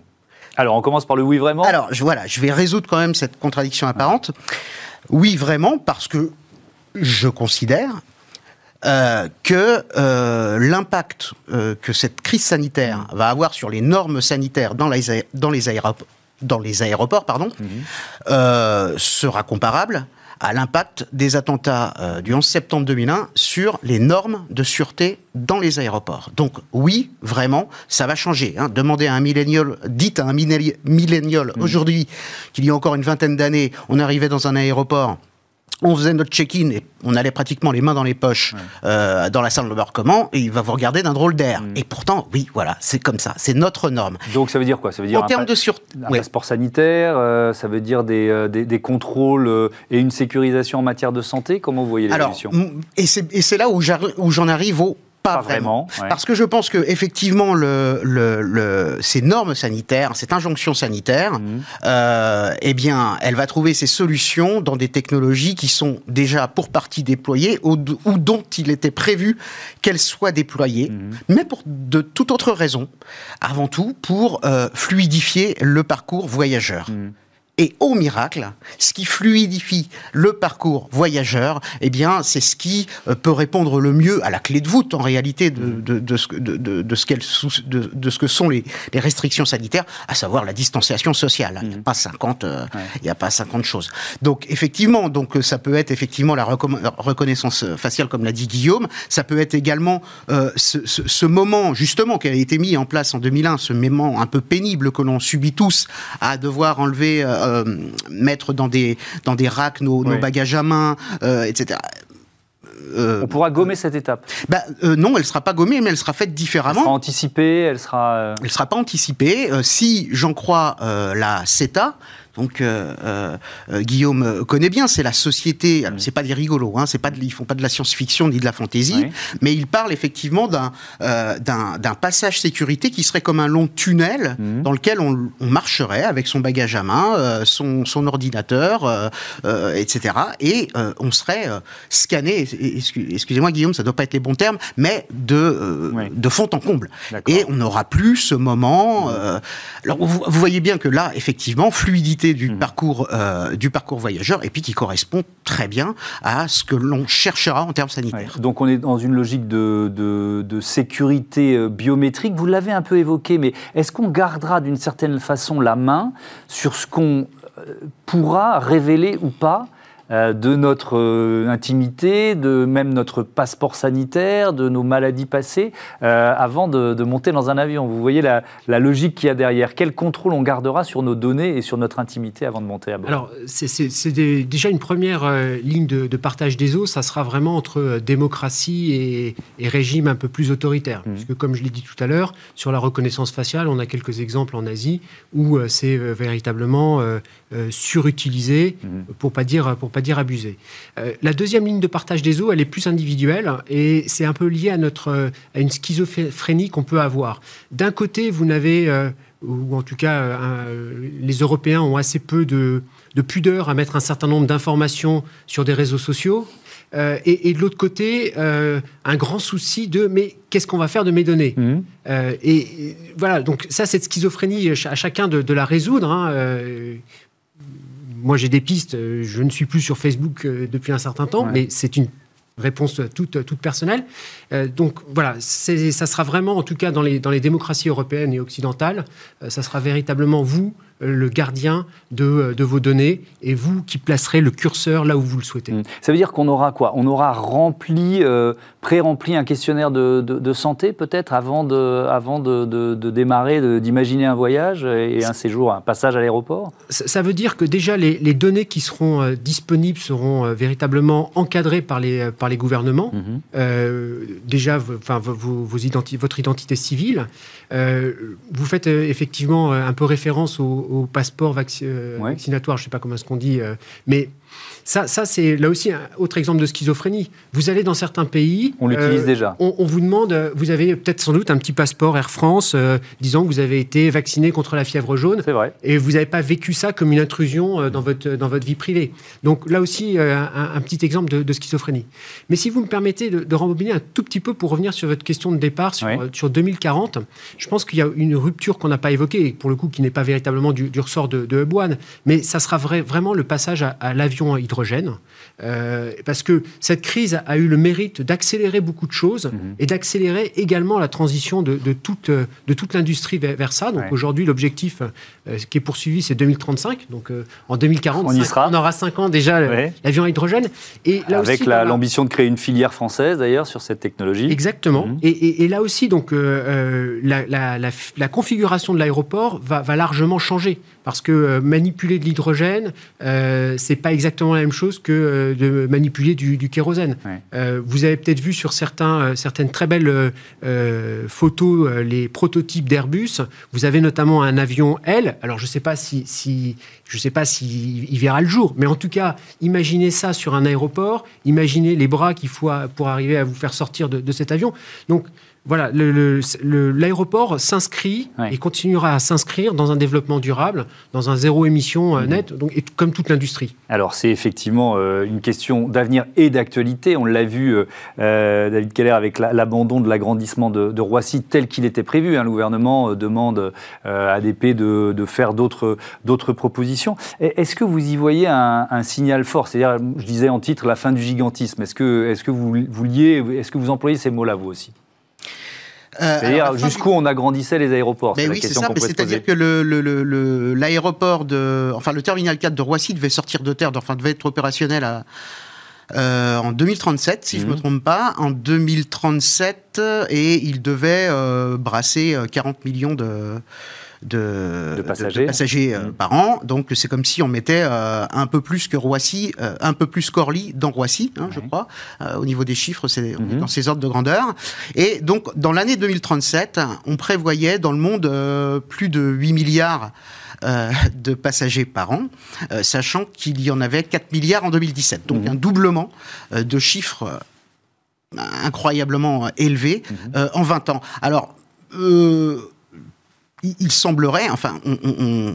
Alors, on commence par le oui vraiment? Alors, je, voilà, je vais résoudre quand même cette contradiction apparente. Oui, vraiment, parce que je considère euh, que euh, l'impact euh, que cette crise sanitaire va avoir sur les normes sanitaires dans les, dans les, aéroports, dans les aéroports pardon, mhm. sera comparable à l'impact des attentats du 11 septembre 2001 sur les normes de sûreté dans les aéroports. Donc oui, vraiment, ça va changer. Hein. Demandez à un millénial, dites à un millénial mmh. aujourd'hui qu'il y a encore une vingtaine d'années, on arrivait dans un aéroport on faisait notre check-in et on allait pratiquement les mains dans les poches euh, dans la salle de l'embarquement et il va vous regarder d'un drôle d'air. Mm. Et pourtant, oui, voilà, c'est comme ça, c'est notre norme. Donc ça veut dire quoi? Ça veut dire en termes de sûreté, un passeport sanitaire, euh, ça veut dire des, euh, des, contrôles et une sécurisation en matière de santé? Comment vous voyez l'évolution? Et c'est là où j'en arrive au pas, vraiment. Parce que je pense que effectivement, le, le, ces normes sanitaires, cette injonction sanitaire, mhm. euh, eh bien, elle va trouver ses solutions dans des technologies qui sont déjà pour partie déployées ou, dont il était prévu qu'elles soient déployées, mhm. mais pour de toute autre raison. Avant tout, pour euh, fluidifier le parcours voyageur. Mhm. Et au miracle, ce qui fluidifie le parcours voyageur, eh bien, c'est ce qui euh, peut répondre le mieux à la clé de voûte, en réalité, de, de, de, ce, de, de, ce de, ce que sont les, les, restrictions sanitaires, à savoir la distanciation sociale. Il n'y a pas 50, euh, il n'y a pas 50 choses. Donc, effectivement, donc, ça peut être effectivement la reconnaissance faciale, comme l'a dit Guillaume. Ça peut être également euh, ce, ce, ce, moment, justement, qui a été mis en place en 2001, ce moment un peu pénible que l'on subit tous à devoir enlever euh, mettre dans des, dans des racks nos, bagages à main, euh, etc. Euh, On pourra gommer cette étape bah, Non, elle ne sera pas gommée, mais elle sera faite différemment. Elle sera anticipée, elle sera... Elle ne sera pas anticipée. si j'en crois la CETA, donc euh, euh, euh, Guillaume connaît bien, c'est la société. C'est pas des rigolos, hein, c'est pas de, ils font pas de la science-fiction ni de la fantaisie, mais ils parlent effectivement d'un d'un passage sécurité qui serait comme un long tunnel mhm. dans lequel on, marcherait avec son bagage à main, son, son, ordinateur, etc. Et on serait scanné. Excusez-moi Guillaume, ça doit pas être les bons termes, mais de de fond en comble. Et on n'aura plus ce moment. alors vous, vous voyez bien que là, effectivement, fluidité du, mmh. parcours, euh, du parcours voyageur et puis qui correspond très bien à ce que l'on cherchera en termes sanitaires. Donc on est dans une logique de, de, sécurité euh, biométrique. Vous l'avez un peu évoqué, mais est-ce qu'on gardera d'une certaine façon la main sur ce qu'on euh, pourra révéler ou pas de notre euh, intimité, de même notre passeport sanitaire, de nos maladies passées, euh, avant de, monter dans un avion. Vous voyez la, logique qu'il y a derrière. Quel contrôle on gardera sur nos données et sur notre intimité avant de monter à bord? Alors, c'est déjà une première ligne de, partage des eaux. Ça sera vraiment entre démocratie et, régime un peu plus autoritaire. Mmh. Puisque, comme je l'ai dit tout à l'heure, sur la reconnaissance faciale, on a quelques exemples en Asie où c'est véritablement surutilisé, mmh. pour pas dire pour pas dire abusé. Euh, la deuxième ligne de partage des eaux, elle est plus individuelle et c'est un peu lié à, notre, euh, à une schizophrénie qu'on peut avoir. D'un côté, vous n'avez, euh, ou en tout cas, les Européens ont assez peu de, pudeur à mettre un certain nombre d'informations sur des réseaux sociaux. et, de l'autre côté, un grand souci de mais qu'est-ce qu'on va faire de mes données mmh. et, voilà, donc ça, cette schizophrénie, à chacun de, la résoudre. Hein, moi j'ai des pistes, euh, je ne suis plus sur Facebook euh, depuis un certain temps, mais c'est une réponse toute, toute personnelle. Euh, donc voilà, ça sera vraiment, en tout cas dans les, dans les démocraties européennes et occidentales, ça sera véritablement vous le gardien de, de, vos données et vous qui placerez le curseur là où vous le souhaitez. Mmh. Ça veut dire qu'on aura quoi? On aura rempli, euh, pré-rempli un questionnaire de, de, santé peut-être avant de, avant de, démarrer, d'imaginer un voyage et un séjour, un passage à l'aéroport? Ça, veut dire que déjà les, les données qui seront euh, disponibles seront euh, véritablement encadrées par les, par les gouvernements. Mmh. déjà, enfin, vos, vos votre identité civile. Vous faites effectivement un peu référence au, au passeport euh, vaccinatoire, je ne sais pas comment est-ce qu'on dit, euh, mais Ça, ça c'est là aussi un autre exemple de schizophrénie. Vous allez dans certains pays. On l'utilise déjà. On, vous demande, vous avez peut-être sans doute un petit passeport Air France disant que vous avez été vacciné contre la fièvre jaune. C'est vrai. Et vous n'avez pas vécu ça comme une intrusion dans votre, dans votre vie privée. Donc là aussi, un, petit exemple de, schizophrénie. Mais si vous me permettez de, de rembobiner un tout petit peu pour revenir sur votre question de départ, sur, sur 2040, je pense qu'il y a une rupture qu'on n'a pas évoquée, et pour le coup qui n'est pas véritablement du, ressort de, de Hub One, mais ça sera vraiment le passage à, l'avion à euh, parce que cette crise a eu le mérite d'accélérer beaucoup de choses mhm. et d'accélérer également la transition de, toute, de toute l'industrie vers, ça. Donc aujourd'hui, l'objectif euh, qui est poursuivi, c'est 2035. Donc euh, en 2040, on, y sera. on aura 5 ans déjà l'avion à hydrogène. Et là Avec l'ambition de créer une filière française d'ailleurs sur cette technologie. Exactement. Mhm. Et, là aussi, donc la, la, configuration de l'aéroport va, va, largement changer parce que euh, manipuler de l'hydrogène, euh, c'est pas exactement la même chose que euh, de manipuler du, kérosène. Euh, vous avez peut-être vu sur certains, certaines très belles photos les prototypes d'Airbus. Vous avez notamment un avion L. Alors je sais pas si, si je sais pas s'il il verra le jour, mais en tout cas, imaginez ça sur un aéroport. Imaginez les bras qu'il faut pour arriver à vous faire sortir de, de cet avion. Donc voilà, l'aéroport s'inscrit et continuera à s'inscrire dans un développement durable, dans un zéro émission euh, mhm. net, donc, comme toute l'industrie. Alors c'est effectivement euh, une question d'avenir et d'actualité. On l'a vu, euh, David Keller, avec l'abandon de l'agrandissement de, Roissy tel qu'il était prévu. Hein. Le gouvernement demande à ADP de, de faire d'autres propositions. Est-ce que vous y voyez un, signal fort? C'est-à-dire, je disais en titre, la fin du gigantisme. Est-ce que, est -ce que vous vouliez, est-ce que vous employez ces mots-là, vous aussi? Euh, c'est-à-dire jusqu'où on agrandissait les aéroports. Mais oui, c'est ça. C'est-à-dire que l'aéroport de, enfin le terminal 4 de Roissy devait sortir de terre, enfin devait être opérationnel à, euh, en 2037, si je ne me mhm. trompe pas, en 2037, et il devait euh, brasser 40 millions de, de, passagers, euh, mmh. par an. Donc c'est comme si on mettait euh, un peu plus que Roissy, euh, un peu plus qu'Orly dans Roissy, hein, je crois. au niveau des chiffres, c'est mmh. dans ces ordres de grandeur. Et donc dans l'année 2037, on prévoyait dans le monde plus de 8 milliards de passagers par an, sachant qu'il y en avait 4 milliards en 2017. Donc mmh. un doublement de chiffres incroyablement élevés en 20 ans. Alors, il semblerait, enfin,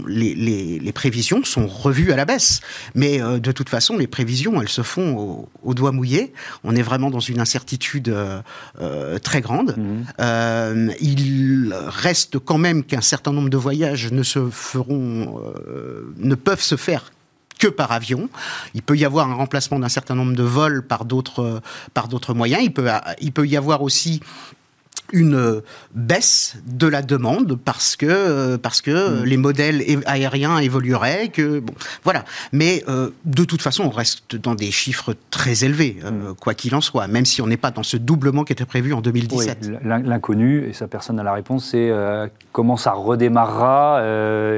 les, prévisions sont revues à la baisse. Mais euh, de toute façon, les prévisions, elles se font au, doigt mouillé. On est vraiment dans une incertitude euh, euh, très grande. Mhm. il reste quand même qu'un certain nombre de voyages ne se feront, ne peuvent se faire que par avion. Il peut y avoir un remplacement d'un certain nombre de vols par d'autres par d'autres moyens. Il peut il peut y avoir aussi une baisse de la demande parce que euh, parce que mm. les modèles aériens évolueraient que bon voilà mais euh, de toute façon on reste dans des chiffres très élevés euh, mm. quoi qu'il en soit même si on n'est pas dans ce doublement qui était prévu en 2017 l'inconnu et sa personne a la réponse c'est comment ça redémarrera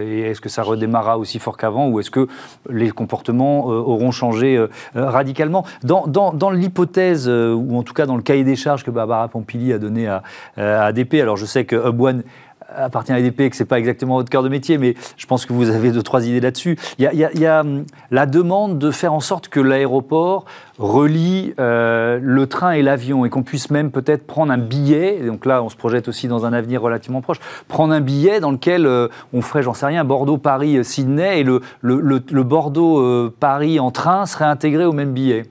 et est-ce que ça redémarrera aussi fort qu'avant ou est-ce que les comportements auront changé radicalement? Dans, dans, dans l'hypothèse ou en tout cas dans le cahier des charges que Barbara Pompili a donné à euh, à ADP. Alors je sais que Hub One appartient à ADP que ce n'est pas exactement votre cœur de métier, mais je pense que vous avez deux, trois idées là-dessus. Il y, a, hum, la demande de faire en sorte que l'aéroport relie euh, le train et l'avion et qu'on puisse même peut-être prendre un billet, donc là on se projette aussi dans un avenir relativement proche, prendre un billet dans lequel euh, on ferait, j'en sais rien, Bordeaux-Paris-Sydney et le, le Bordeaux-Paris en train serait intégré au même billet.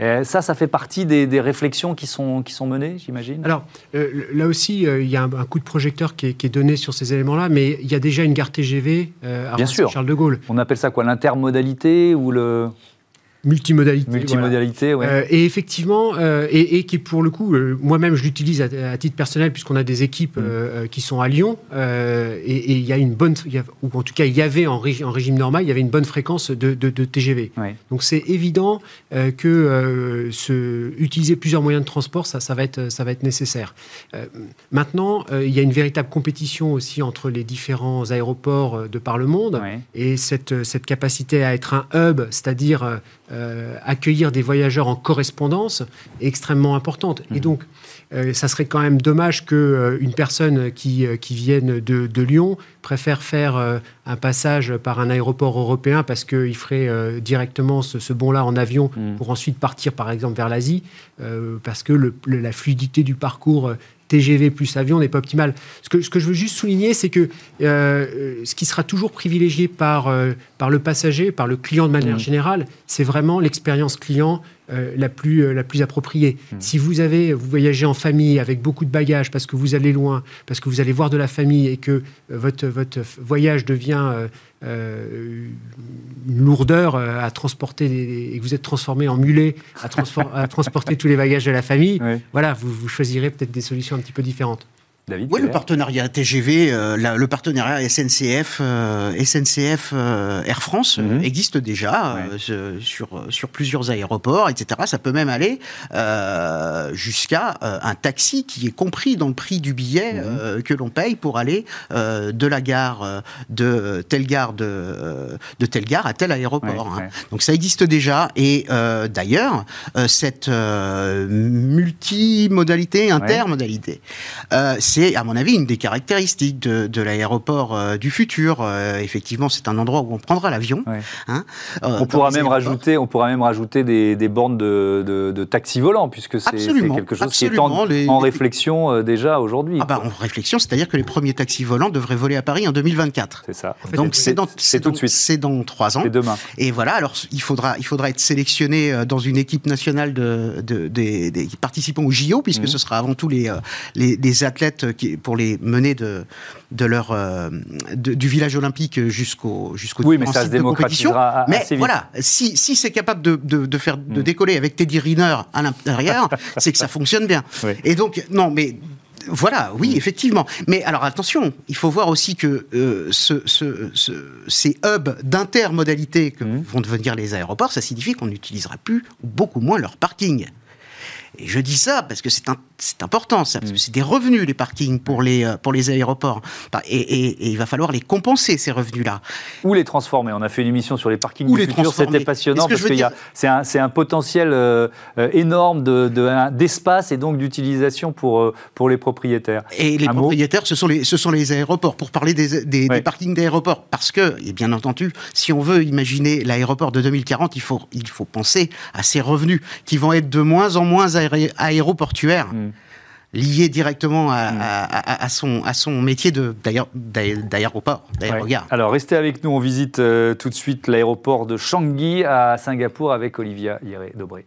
Euh, ça, ça fait partie des, réflexions qui sont, qui sont menées, j'imagine? Alors, euh, là aussi, euh, il y a un, coup de projecteur qui est, donné sur ces éléments-là, mais il y a déjà une gare TGV à Bien sûr. Charles de Gaulle. On appelle ça quoi? L'intermodalité ou le... Multimodalité. Euh, et effectivement, euh, et, qui pour le coup, euh, moi-même je l'utilise à, titre personnel puisqu'on a des équipes mm. qui sont à Lyon et il y a une bonne, ou en tout cas il y avait en, en, régime normal, il y avait une bonne fréquence de, TGV. Donc c'est évident que ce, utiliser plusieurs moyens de transport, ça, ça, va, être, ça va être nécessaire. maintenant, il y a une véritable compétition aussi entre les différents aéroports de par le monde et cette, cette capacité à être un hub, c'est-à-dire euh, accueillir des voyageurs en correspondance est extrêmement importante. Et mmh. donc, euh, ça serait quand même dommage qu'une euh, une personne qui, qui vienne de, Lyon préfère faire un passage par un aéroport européen parce qu'il ferait directement ce, ce bond-là en avion Mm. pour ensuite partir par exemple vers l'Asie, parce que le- le- la fluidité du parcours TGV plus avion n'est pas optimale. Ce que, ce que je veux juste souligner, c'est que euh, ce qui sera toujours privilégié par, euh, par le passager, par le client de manière Mm. générale, c'est vraiment l'expérience client euh, la, plus, la plus appropriée. Si vous avez, vous voyagez en famille avec beaucoup de bagages parce que vous allez loin, parce que vous allez voir de la famille et que votre, votre voyage devient euh, une lourdeur euh, à transporter et que vous êtes transformé en mulet à, transporter *laughs* tous les bagages de la famille, Oui. voilà, vous, vous choisirez peut-être des solutions un petit peu différentes. David Oui, le Keller partenariat TGV, euh, la- le partenariat SNCF, euh, SNCF euh, Air France euh, Mhm. existe déjà euh, sur, sur plusieurs aéroports, etc. Ça peut même aller euh, jusqu'à euh, un taxi qui est compris dans le prix du billet Mhm. euh, que l'on paye pour aller euh, de la gare euh, de telle gare de, euh, de telle gare à tel aéroport. Ouais, hein. ouais. Donc ça existe déjà et euh, d'ailleurs euh, cette euh, multimodalité, intermodalité, euh, c'est à mon avis une des caractéristiques de, de l'aéroport euh, du futur. Euh, effectivement, c'est un endroit où on prendra l'avion. Ouais. hein, euh, On pourra, même rajouter, on pourra même rajouter des, des bornes de, de, de taxi volant, puisque c'est quelque chose qui est en, Les- en les- réflexion euh, déjà aujourd'hui. Ah bah, en réflexion, c'est-à-dire que les premiers taxis volants devraient voler à Paris en 2024. C'est ça. Donc c'est dans, c'est tout de dans- suite. C'est dans trois ans. C'est demain. Et voilà, alors il faudra, il faudra être sélectionné dans une équipe nationale de, de- des, des participants au JO, puisque Mhm. ce sera avant tout les, les, les athlètes qui, pour les mener de, de leur, euh, de- du village olympique jusqu'au jusqu'au Oui, mais ça se de compétition. Mais vite. voilà, si, si c'est capable de, de, de faire, de Mhm. décoller avec Teddy Riner à l'intérieur, *laughs* c'est que ça fonctionne bien. Oui. Et donc, non, mais voilà, oui, effectivement. Mais alors attention, il faut voir aussi que euh, ce, ce- ce- ces hubs d'intermodalité que Mhm. vont devenir les aéroports, ça signifie qu'on n'utilisera plus ou beaucoup moins leur parking. Et je dis ça parce que c'est un- c'est important, ça, parce que c'est des revenus les parkings pour les, euh, pour les aéroports. Et, et- et il va falloir les compenser, ces revenus-là. Ou les transformer. On a fait une émission sur les parkings Ou du les futur, c'était passionnant que parce a, dire- c'est un, c'est un potentiel euh, euh, énorme de- de- un- d'espace et donc d'utilisation pour, pour les propriétaires. Et les Un propriétaires, ce sont les, ce sont les aéroports, pour parler des, des, Ouais. des parkings d'aéroports. Parce que, et bien entendu, si on veut imaginer l'aéroport de 2040, il faut, il faut penser à ces revenus qui vont être de moins en moins aéré- aéroportuaires. Mm. liés directement à, Mm. à- à- à son, à son métier d'aéroport, Ouais. d'aérogare. Alors restez avec nous, on visite euh, tout de suite l'aéroport de Changi à Singapour avec Olivia Hieré-Dobré.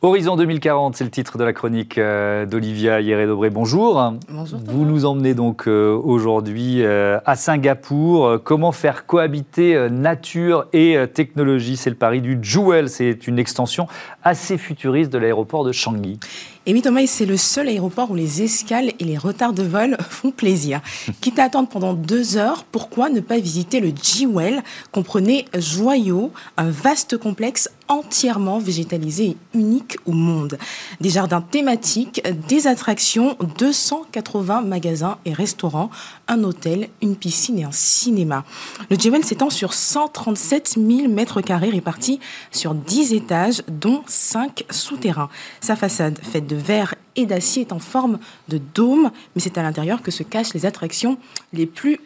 Horizon 2040, c'est le titre de la chronique euh, d'Olivia Hieré-Dobré. Bonjour. Bonjour. Vous nous emmenez donc euh, aujourd'hui euh, à Singapour. Comment faire cohabiter nature et technologie? C'est le pari du Jewel. C'est une extension assez futuriste de l'aéroport de Changi. Et oui, Thomas, c'est le seul aéroport où les escales et les retards de vol *laughs* font plaisir. *laughs* Quitte à attendre pendant deux heures, pourquoi ne pas visiter le Jewel, comprenez joyau, un vaste complexe entièrement végétalisé et unique au monde. Des jardins thématiques, des attractions, 280 magasins et restaurants, un hôtel, une piscine et un cinéma. Le Jewel s'étend sur 137 000 mètres carrés répartis sur 10 étages, dont 5 souterrains. Sa façade, faite de verre et d'acier, est en forme de dôme, mais c'est à l'intérieur que se cachent les attractions les plus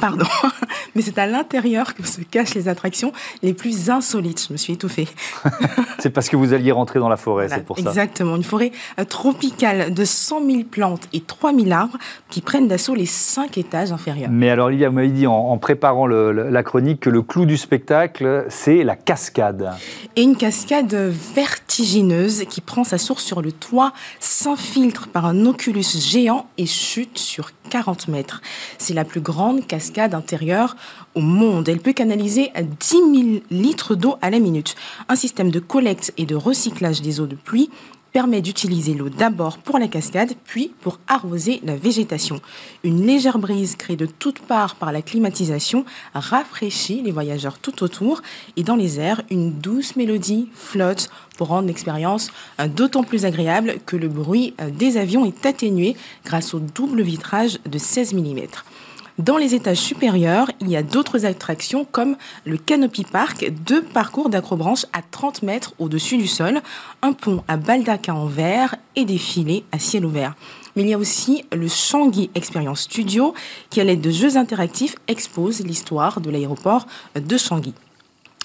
Pardon, *laughs* mais c'est à l'intérieur que se cachent les attractions les plus insolites. Je me suis étouffée. *laughs* C'est parce que vous alliez rentrer dans la forêt, Voilà, c'est pour ça. Exactement, une forêt euh, tropicale de 100 000 plantes et 3 000 arbres qui prennent d'assaut les 5 étages inférieurs. Mais alors, Olivia, vous m'avez dit en, en préparant le- le- la chronique que le clou du spectacle, c'est la cascade. Et une cascade vertigineuse qui prend sa source sur le toit, s'infiltre par un oculus géant et chute sur 40 mètres. C'est la plus grande cascade intérieure au monde. Elle peut canaliser 10 000 litres d'eau à la minute. Un système de collecte et de recyclage des eaux de pluie permet d'utiliser l'eau d'abord pour la cascade, puis pour arroser la végétation. Une légère brise créée de toutes parts par la climatisation rafraîchit les voyageurs tout autour et dans les airs, une douce mélodie flotte pour rendre l'expérience euh, d'autant plus agréable que le bruit euh, des avions est atténué grâce au double vitrage de 16 mm. Dans les étages supérieurs, il y a d'autres attractions comme le Canopy Park, deux parcours d'acrobranche à 30 mètres au-dessus du sol, un pont à baldaquin en verre et des filets à ciel ouvert. Mais il y a aussi le Changi Experience Studio qui, à l'aide de jeux interactifs, expose l'histoire de l'aéroport de Changi.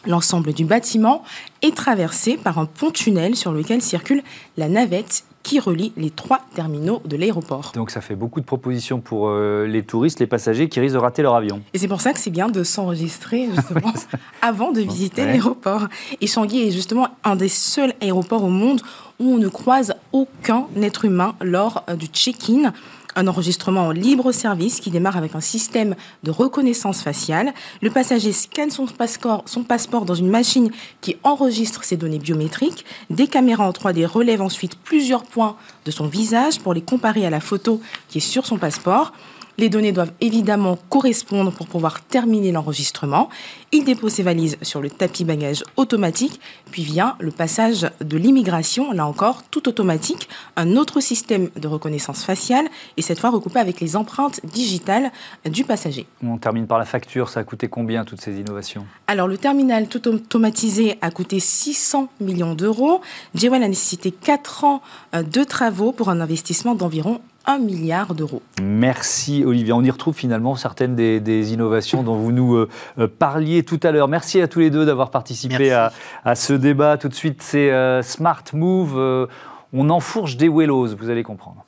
L'ensemble du bâtiment est traversé par un pont-tunnel sur lequel circule la navette qui relie les trois terminaux de l'aéroport. Donc ça fait beaucoup de propositions pour euh, les touristes, les passagers qui risquent de rater leur avion. Et c'est pour ça que c'est bien de s'enregistrer *laughs* justement avant de visiter l'aéroport. Et Changi est justement un des seuls aéroports au monde où on ne croise aucun être humain lors euh, du check-in un enregistrement en libre service qui démarre avec un système de reconnaissance faciale. Le passager scanne son passeport, son passeport dans une machine qui enregistre ses données biométriques. Des caméras en 3D relèvent ensuite plusieurs points de son visage pour les comparer à la photo qui est sur son passeport. Les données doivent évidemment correspondre pour pouvoir terminer l'enregistrement. Il dépose ses valises sur le tapis bagage automatique, puis vient le passage de l'immigration, là encore tout automatique, un autre système de reconnaissance faciale et cette fois recoupé avec les empreintes digitales du passager. On termine par la facture, ça a coûté combien toutes ces innovations? Alors le terminal tout automatisé a coûté 600 millions d'euros. Jewel a nécessité 4 ans euh, de travaux pour un investissement d'environ 1 milliard d'euros. Merci Olivier. On y retrouve finalement certaines des, innovations dont vous nous euh, euh, parliez tout à l'heure. Merci à tous les deux d'avoir participé à, ce débat. Tout de suite, c'est euh, Smart Move. on enfourche des Wellos, vous allez comprendre.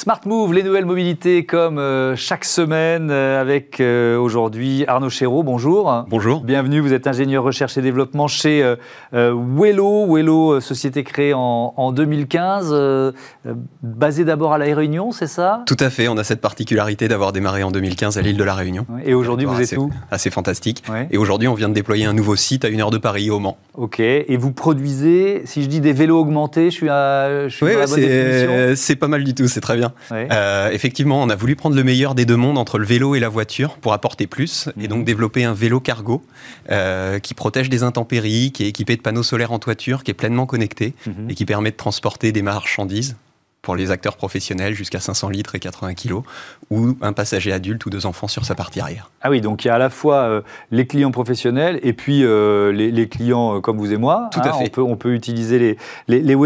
Smart Move, les nouvelles mobilités comme euh, chaque semaine euh, avec euh, aujourd'hui Arnaud Chéreau. Bonjour. Bonjour. Bienvenue, vous êtes ingénieur recherche et développement chez Wello. Wello, société créée en, 2015, basée d'abord à La Réunion, c'est ça? Tout à fait, on a cette particularité d'avoir démarré en 2015 à l'île de La Réunion. Et aujourd'hui, vous êtes où? Assez fantastique. Et aujourd'hui, on vient de déployer un nouveau site à une heure de Paris, au Mans. Ok, et vous produisez, si je dis des vélos augmentés, je suis à, je suis oui, ouais, c'est pas mal du tout, c'est très bien. Euh, effectivement, on a voulu prendre le meilleur des deux mondes entre le vélo et la voiture pour apporter plus et donc mhm. développer un vélo cargo euh, qui protège des intempéries, qui est équipé de panneaux solaires en toiture, qui est pleinement connecté mhm. et qui permet de transporter des marchandises pour les acteurs professionnels jusqu'à 500 litres et 80 kilos, ou un passager adulte ou deux enfants sur sa partie arrière. Ah oui, donc il y a à la fois euh, les clients professionnels et puis les, clients comme vous et moi. Tout à hein, fait. On peut, on peut utiliser les, les.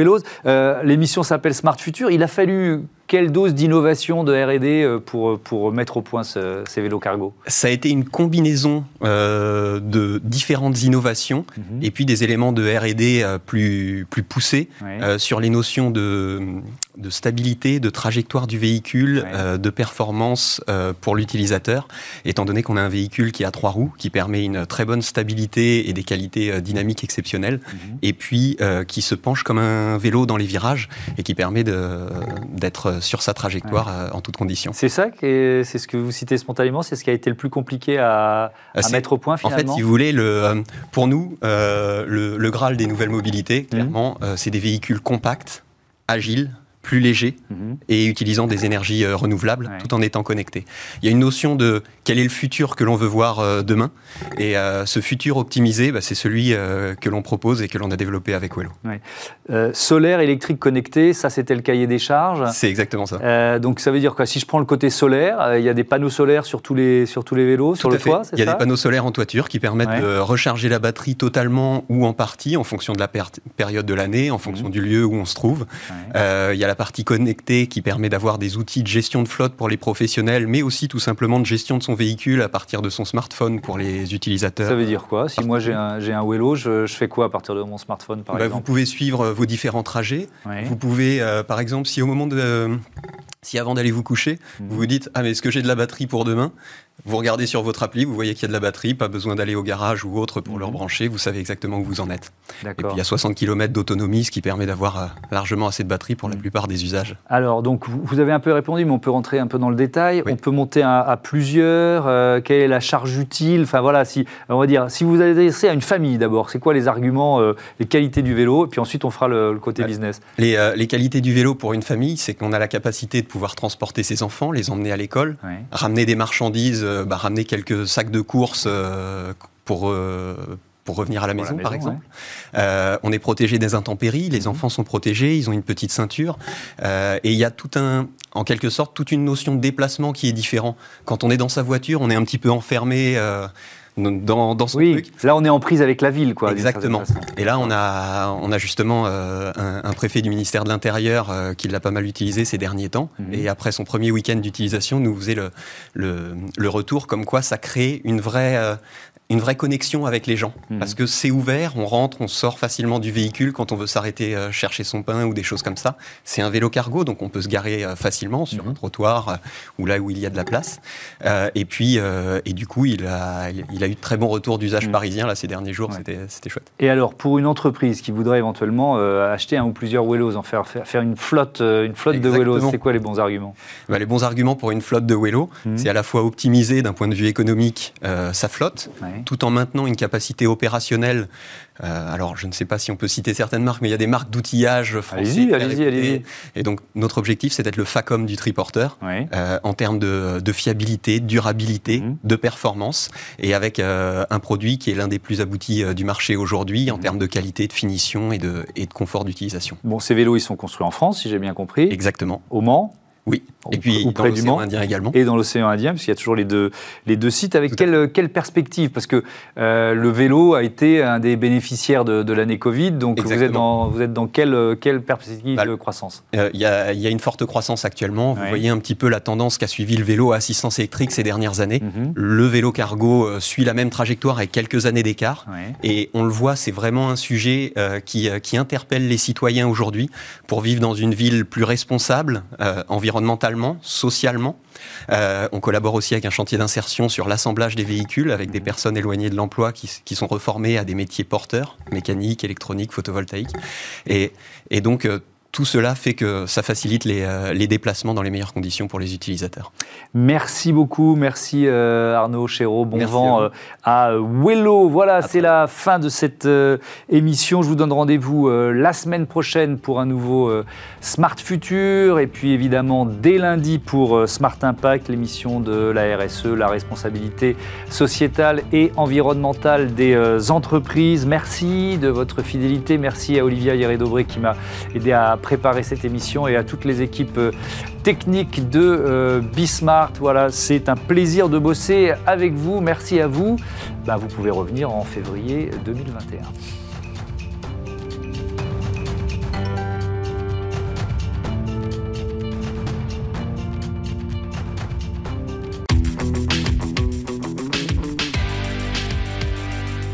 L'émission s'appelle Smart Future. Il a fallu quelle dose d'innovation de R&D euh, pour, pour mettre au point ces vélos cargo? Ça a été une combinaison euh, de différentes innovations mhm. et puis des éléments de R&D euh, plus, plus poussés sur les notions de, de stabilité, de trajectoire du véhicule, de performance pour l'utilisateur, étant donné qu'on a un véhicule qui a trois roues, qui permet une très bonne stabilité et des qualités dynamiques exceptionnelles, mhm. et puis qui se penche comme un vélo dans les virages et qui permet d'être sur sa trajectoire euh, en toutes conditions. C'est ça, c'est ce que vous citez spontanément, c'est ce qui a été le plus compliqué à, euh, mettre au point finalement. En fait, si vous voulez, le, euh, pour nous, le, Graal des nouvelles mobilités, mmh. clairement, c'est des véhicules compacts, agiles, plus léger mhm. et utilisant des énergies euh, renouvelables tout en étant connecté. Il y a une notion de quel est le futur que l'on veut voir euh, demain et euh, ce futur optimisé, bah, c'est celui que l'on propose et que l'on a développé avec Wello. solaire, électrique connecté, ça c'était le cahier des charges. C'est exactement ça. donc ça veut dire quoi? Si je prends le côté solaire, il y a des panneaux solaires sur tous les, sur tous les vélos, sur le toit, Il y a des panneaux solaires en toiture qui permettent de recharger la batterie totalement ou en partie en fonction de la période de l'année, en fonction mhm. du lieu où on se trouve. il y a la partie connectée qui permet d'avoir des outils de gestion de flotte pour les professionnels, mais aussi tout simplement de gestion de son véhicule à partir de son smartphone pour les utilisateurs. Ça veut dire quoi? Si moi j'ai un, j'ai un Wello, je, fais quoi à partir de mon smartphone par bah, exemple? Vous pouvez suivre vos différents trajets. Vous pouvez, euh, par exemple, si au moment de... si avant d'aller vous coucher, mhm. vous vous dites Ah, mais est-ce que j'ai de la batterie pour demain? Vous regardez sur votre appli, vous voyez qu'il y a de la batterie, pas besoin d'aller au garage ou autre pour le mhm. rebrancher, vous savez exactement où vous en êtes. Et puis il y a 60 km d'autonomie, ce qui permet d'avoir euh, largement assez de batterie pour la mhm. plupart des usages. Alors, donc vous avez un peu répondu, mais on peut rentrer un peu dans le détail. On peut monter à, plusieurs. Euh, quelle est la charge utile? Enfin voilà, si on va dire, si vous adressez à une famille d'abord, c'est quoi les arguments, euh, les qualités du vélo, et puis ensuite on fera le, côté business. Les, les, qualités du vélo pour une famille, c'est qu'on a la capacité de pouvoir transporter ses enfants, les emmener à l'école, ramener des marchandises euh, bah, ramener quelques sacs de courses euh, pour, euh, pour revenir à la maison, par exemple. on est protégé des intempéries, les mhm. enfants sont protégés, ils ont une petite ceinture. et il y a tout un, en quelque sorte, toute une notion de déplacement qui est différent. Quand on est dans sa voiture, on est un petit peu enfermé dans, dans son oui, truc. Là, on est en prise avec la ville, quoi. Exactement. Et là, on a, on a justement euh, un, préfet du ministère de l'Intérieur euh, qui l'a pas mal utilisé ces derniers temps. Mhm. Et après son premier week-end d'utilisation, nous faisait le, le, le, retour comme quoi ça crée une vraie, euh, une vraie connexion avec les gens. Mhm. Parce que c'est ouvert, on rentre, on sort facilement du véhicule quand on veut s'arrêter euh, chercher son pain ou des choses comme ça. C'est un vélo cargo, donc on peut se garer euh, facilement sur mhm. un trottoir euh, ou là où il y a de la place. et puis, et du coup, il a, il a eu de très bons retours d'usage mhm. parisien là, ces derniers jours. C'était chouette. Et alors, pour une entreprise qui voudrait éventuellement acheter un ou plusieurs vélos, en faire, faire, une flotte, une flotte de vélos, c'est quoi les bons arguments? Bah, Les bons arguments pour une flotte de vélos, c'est à la fois optimiser d'un point de vue économique sa flotte tout en maintenant une capacité opérationnelle. Euh, alors, je ne sais pas si on peut citer certaines marques, mais il y a des marques d'outillage français. Allez-y, allez-y, allez-y. Et donc, notre objectif, c'est d'être le FACOM du triporteur euh, en termes de, de, fiabilité, durabilité, mhm. de performance, et avec euh, un produit qui est l'un des plus aboutis du marché aujourd'hui en mhm. termes de qualité, de finition et de, et de confort d'utilisation. Bon, ces vélos, ils sont construits en France, si j'ai bien compris. Exactement. Au Mans? Oui, et puis dans l'océan Indien également. Et dans l'océan Indien, parce qu'il y a toujours les deux, les deux sites. Avec quelle, quelle, perspective? Parce que euh, le vélo a été un des bénéficiaires de, l'année Covid, donc vous êtes, dans, vous êtes dans quelle, quelle perspective bah, de croissance? euh, Il y, a, y, a une forte croissance actuellement. Vous voyez un petit peu la tendance qu'a suivi le vélo à assistance électrique ces dernières années. Mhm. Le vélo cargo euh, suit la même trajectoire avec quelques années d'écart. Et on le voit, c'est vraiment un sujet qui, qui interpelle les citoyens aujourd'hui pour vivre dans une ville plus responsable, environnementale socialement. Euh, on collabore aussi avec un chantier d'insertion sur l'assemblage des véhicules avec des personnes éloignées de l'emploi qui, sont reformées à des métiers porteurs, mécanique, électronique, photovoltaïque. Et, et donc, euh, tout cela fait que ça facilite euh, les, déplacements dans les meilleures conditions pour les utilisateurs. Merci beaucoup, merci euh, Arnaud Chéreau, bon vent euh, à, Wello. Voilà, c'est la fin de cette émission. Je vous donne rendez-vous la semaine prochaine pour un nouveau Smart Future et puis évidemment dès lundi pour Smart Impact, l'émission de la RSE, la responsabilité sociétale et environnementale des entreprises. Merci de votre fidélité, merci à Olivia Hieré-Dobré qui m'a aidé à préparer cette émission et à toutes les équipes euh, techniques de euh, Bismart. Voilà, c'est un plaisir de bosser avec vous. Merci à vous. Bah, vous pouvez revenir en février 2021.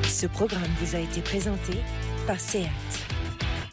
Ce programme vous a été présenté par SEAT.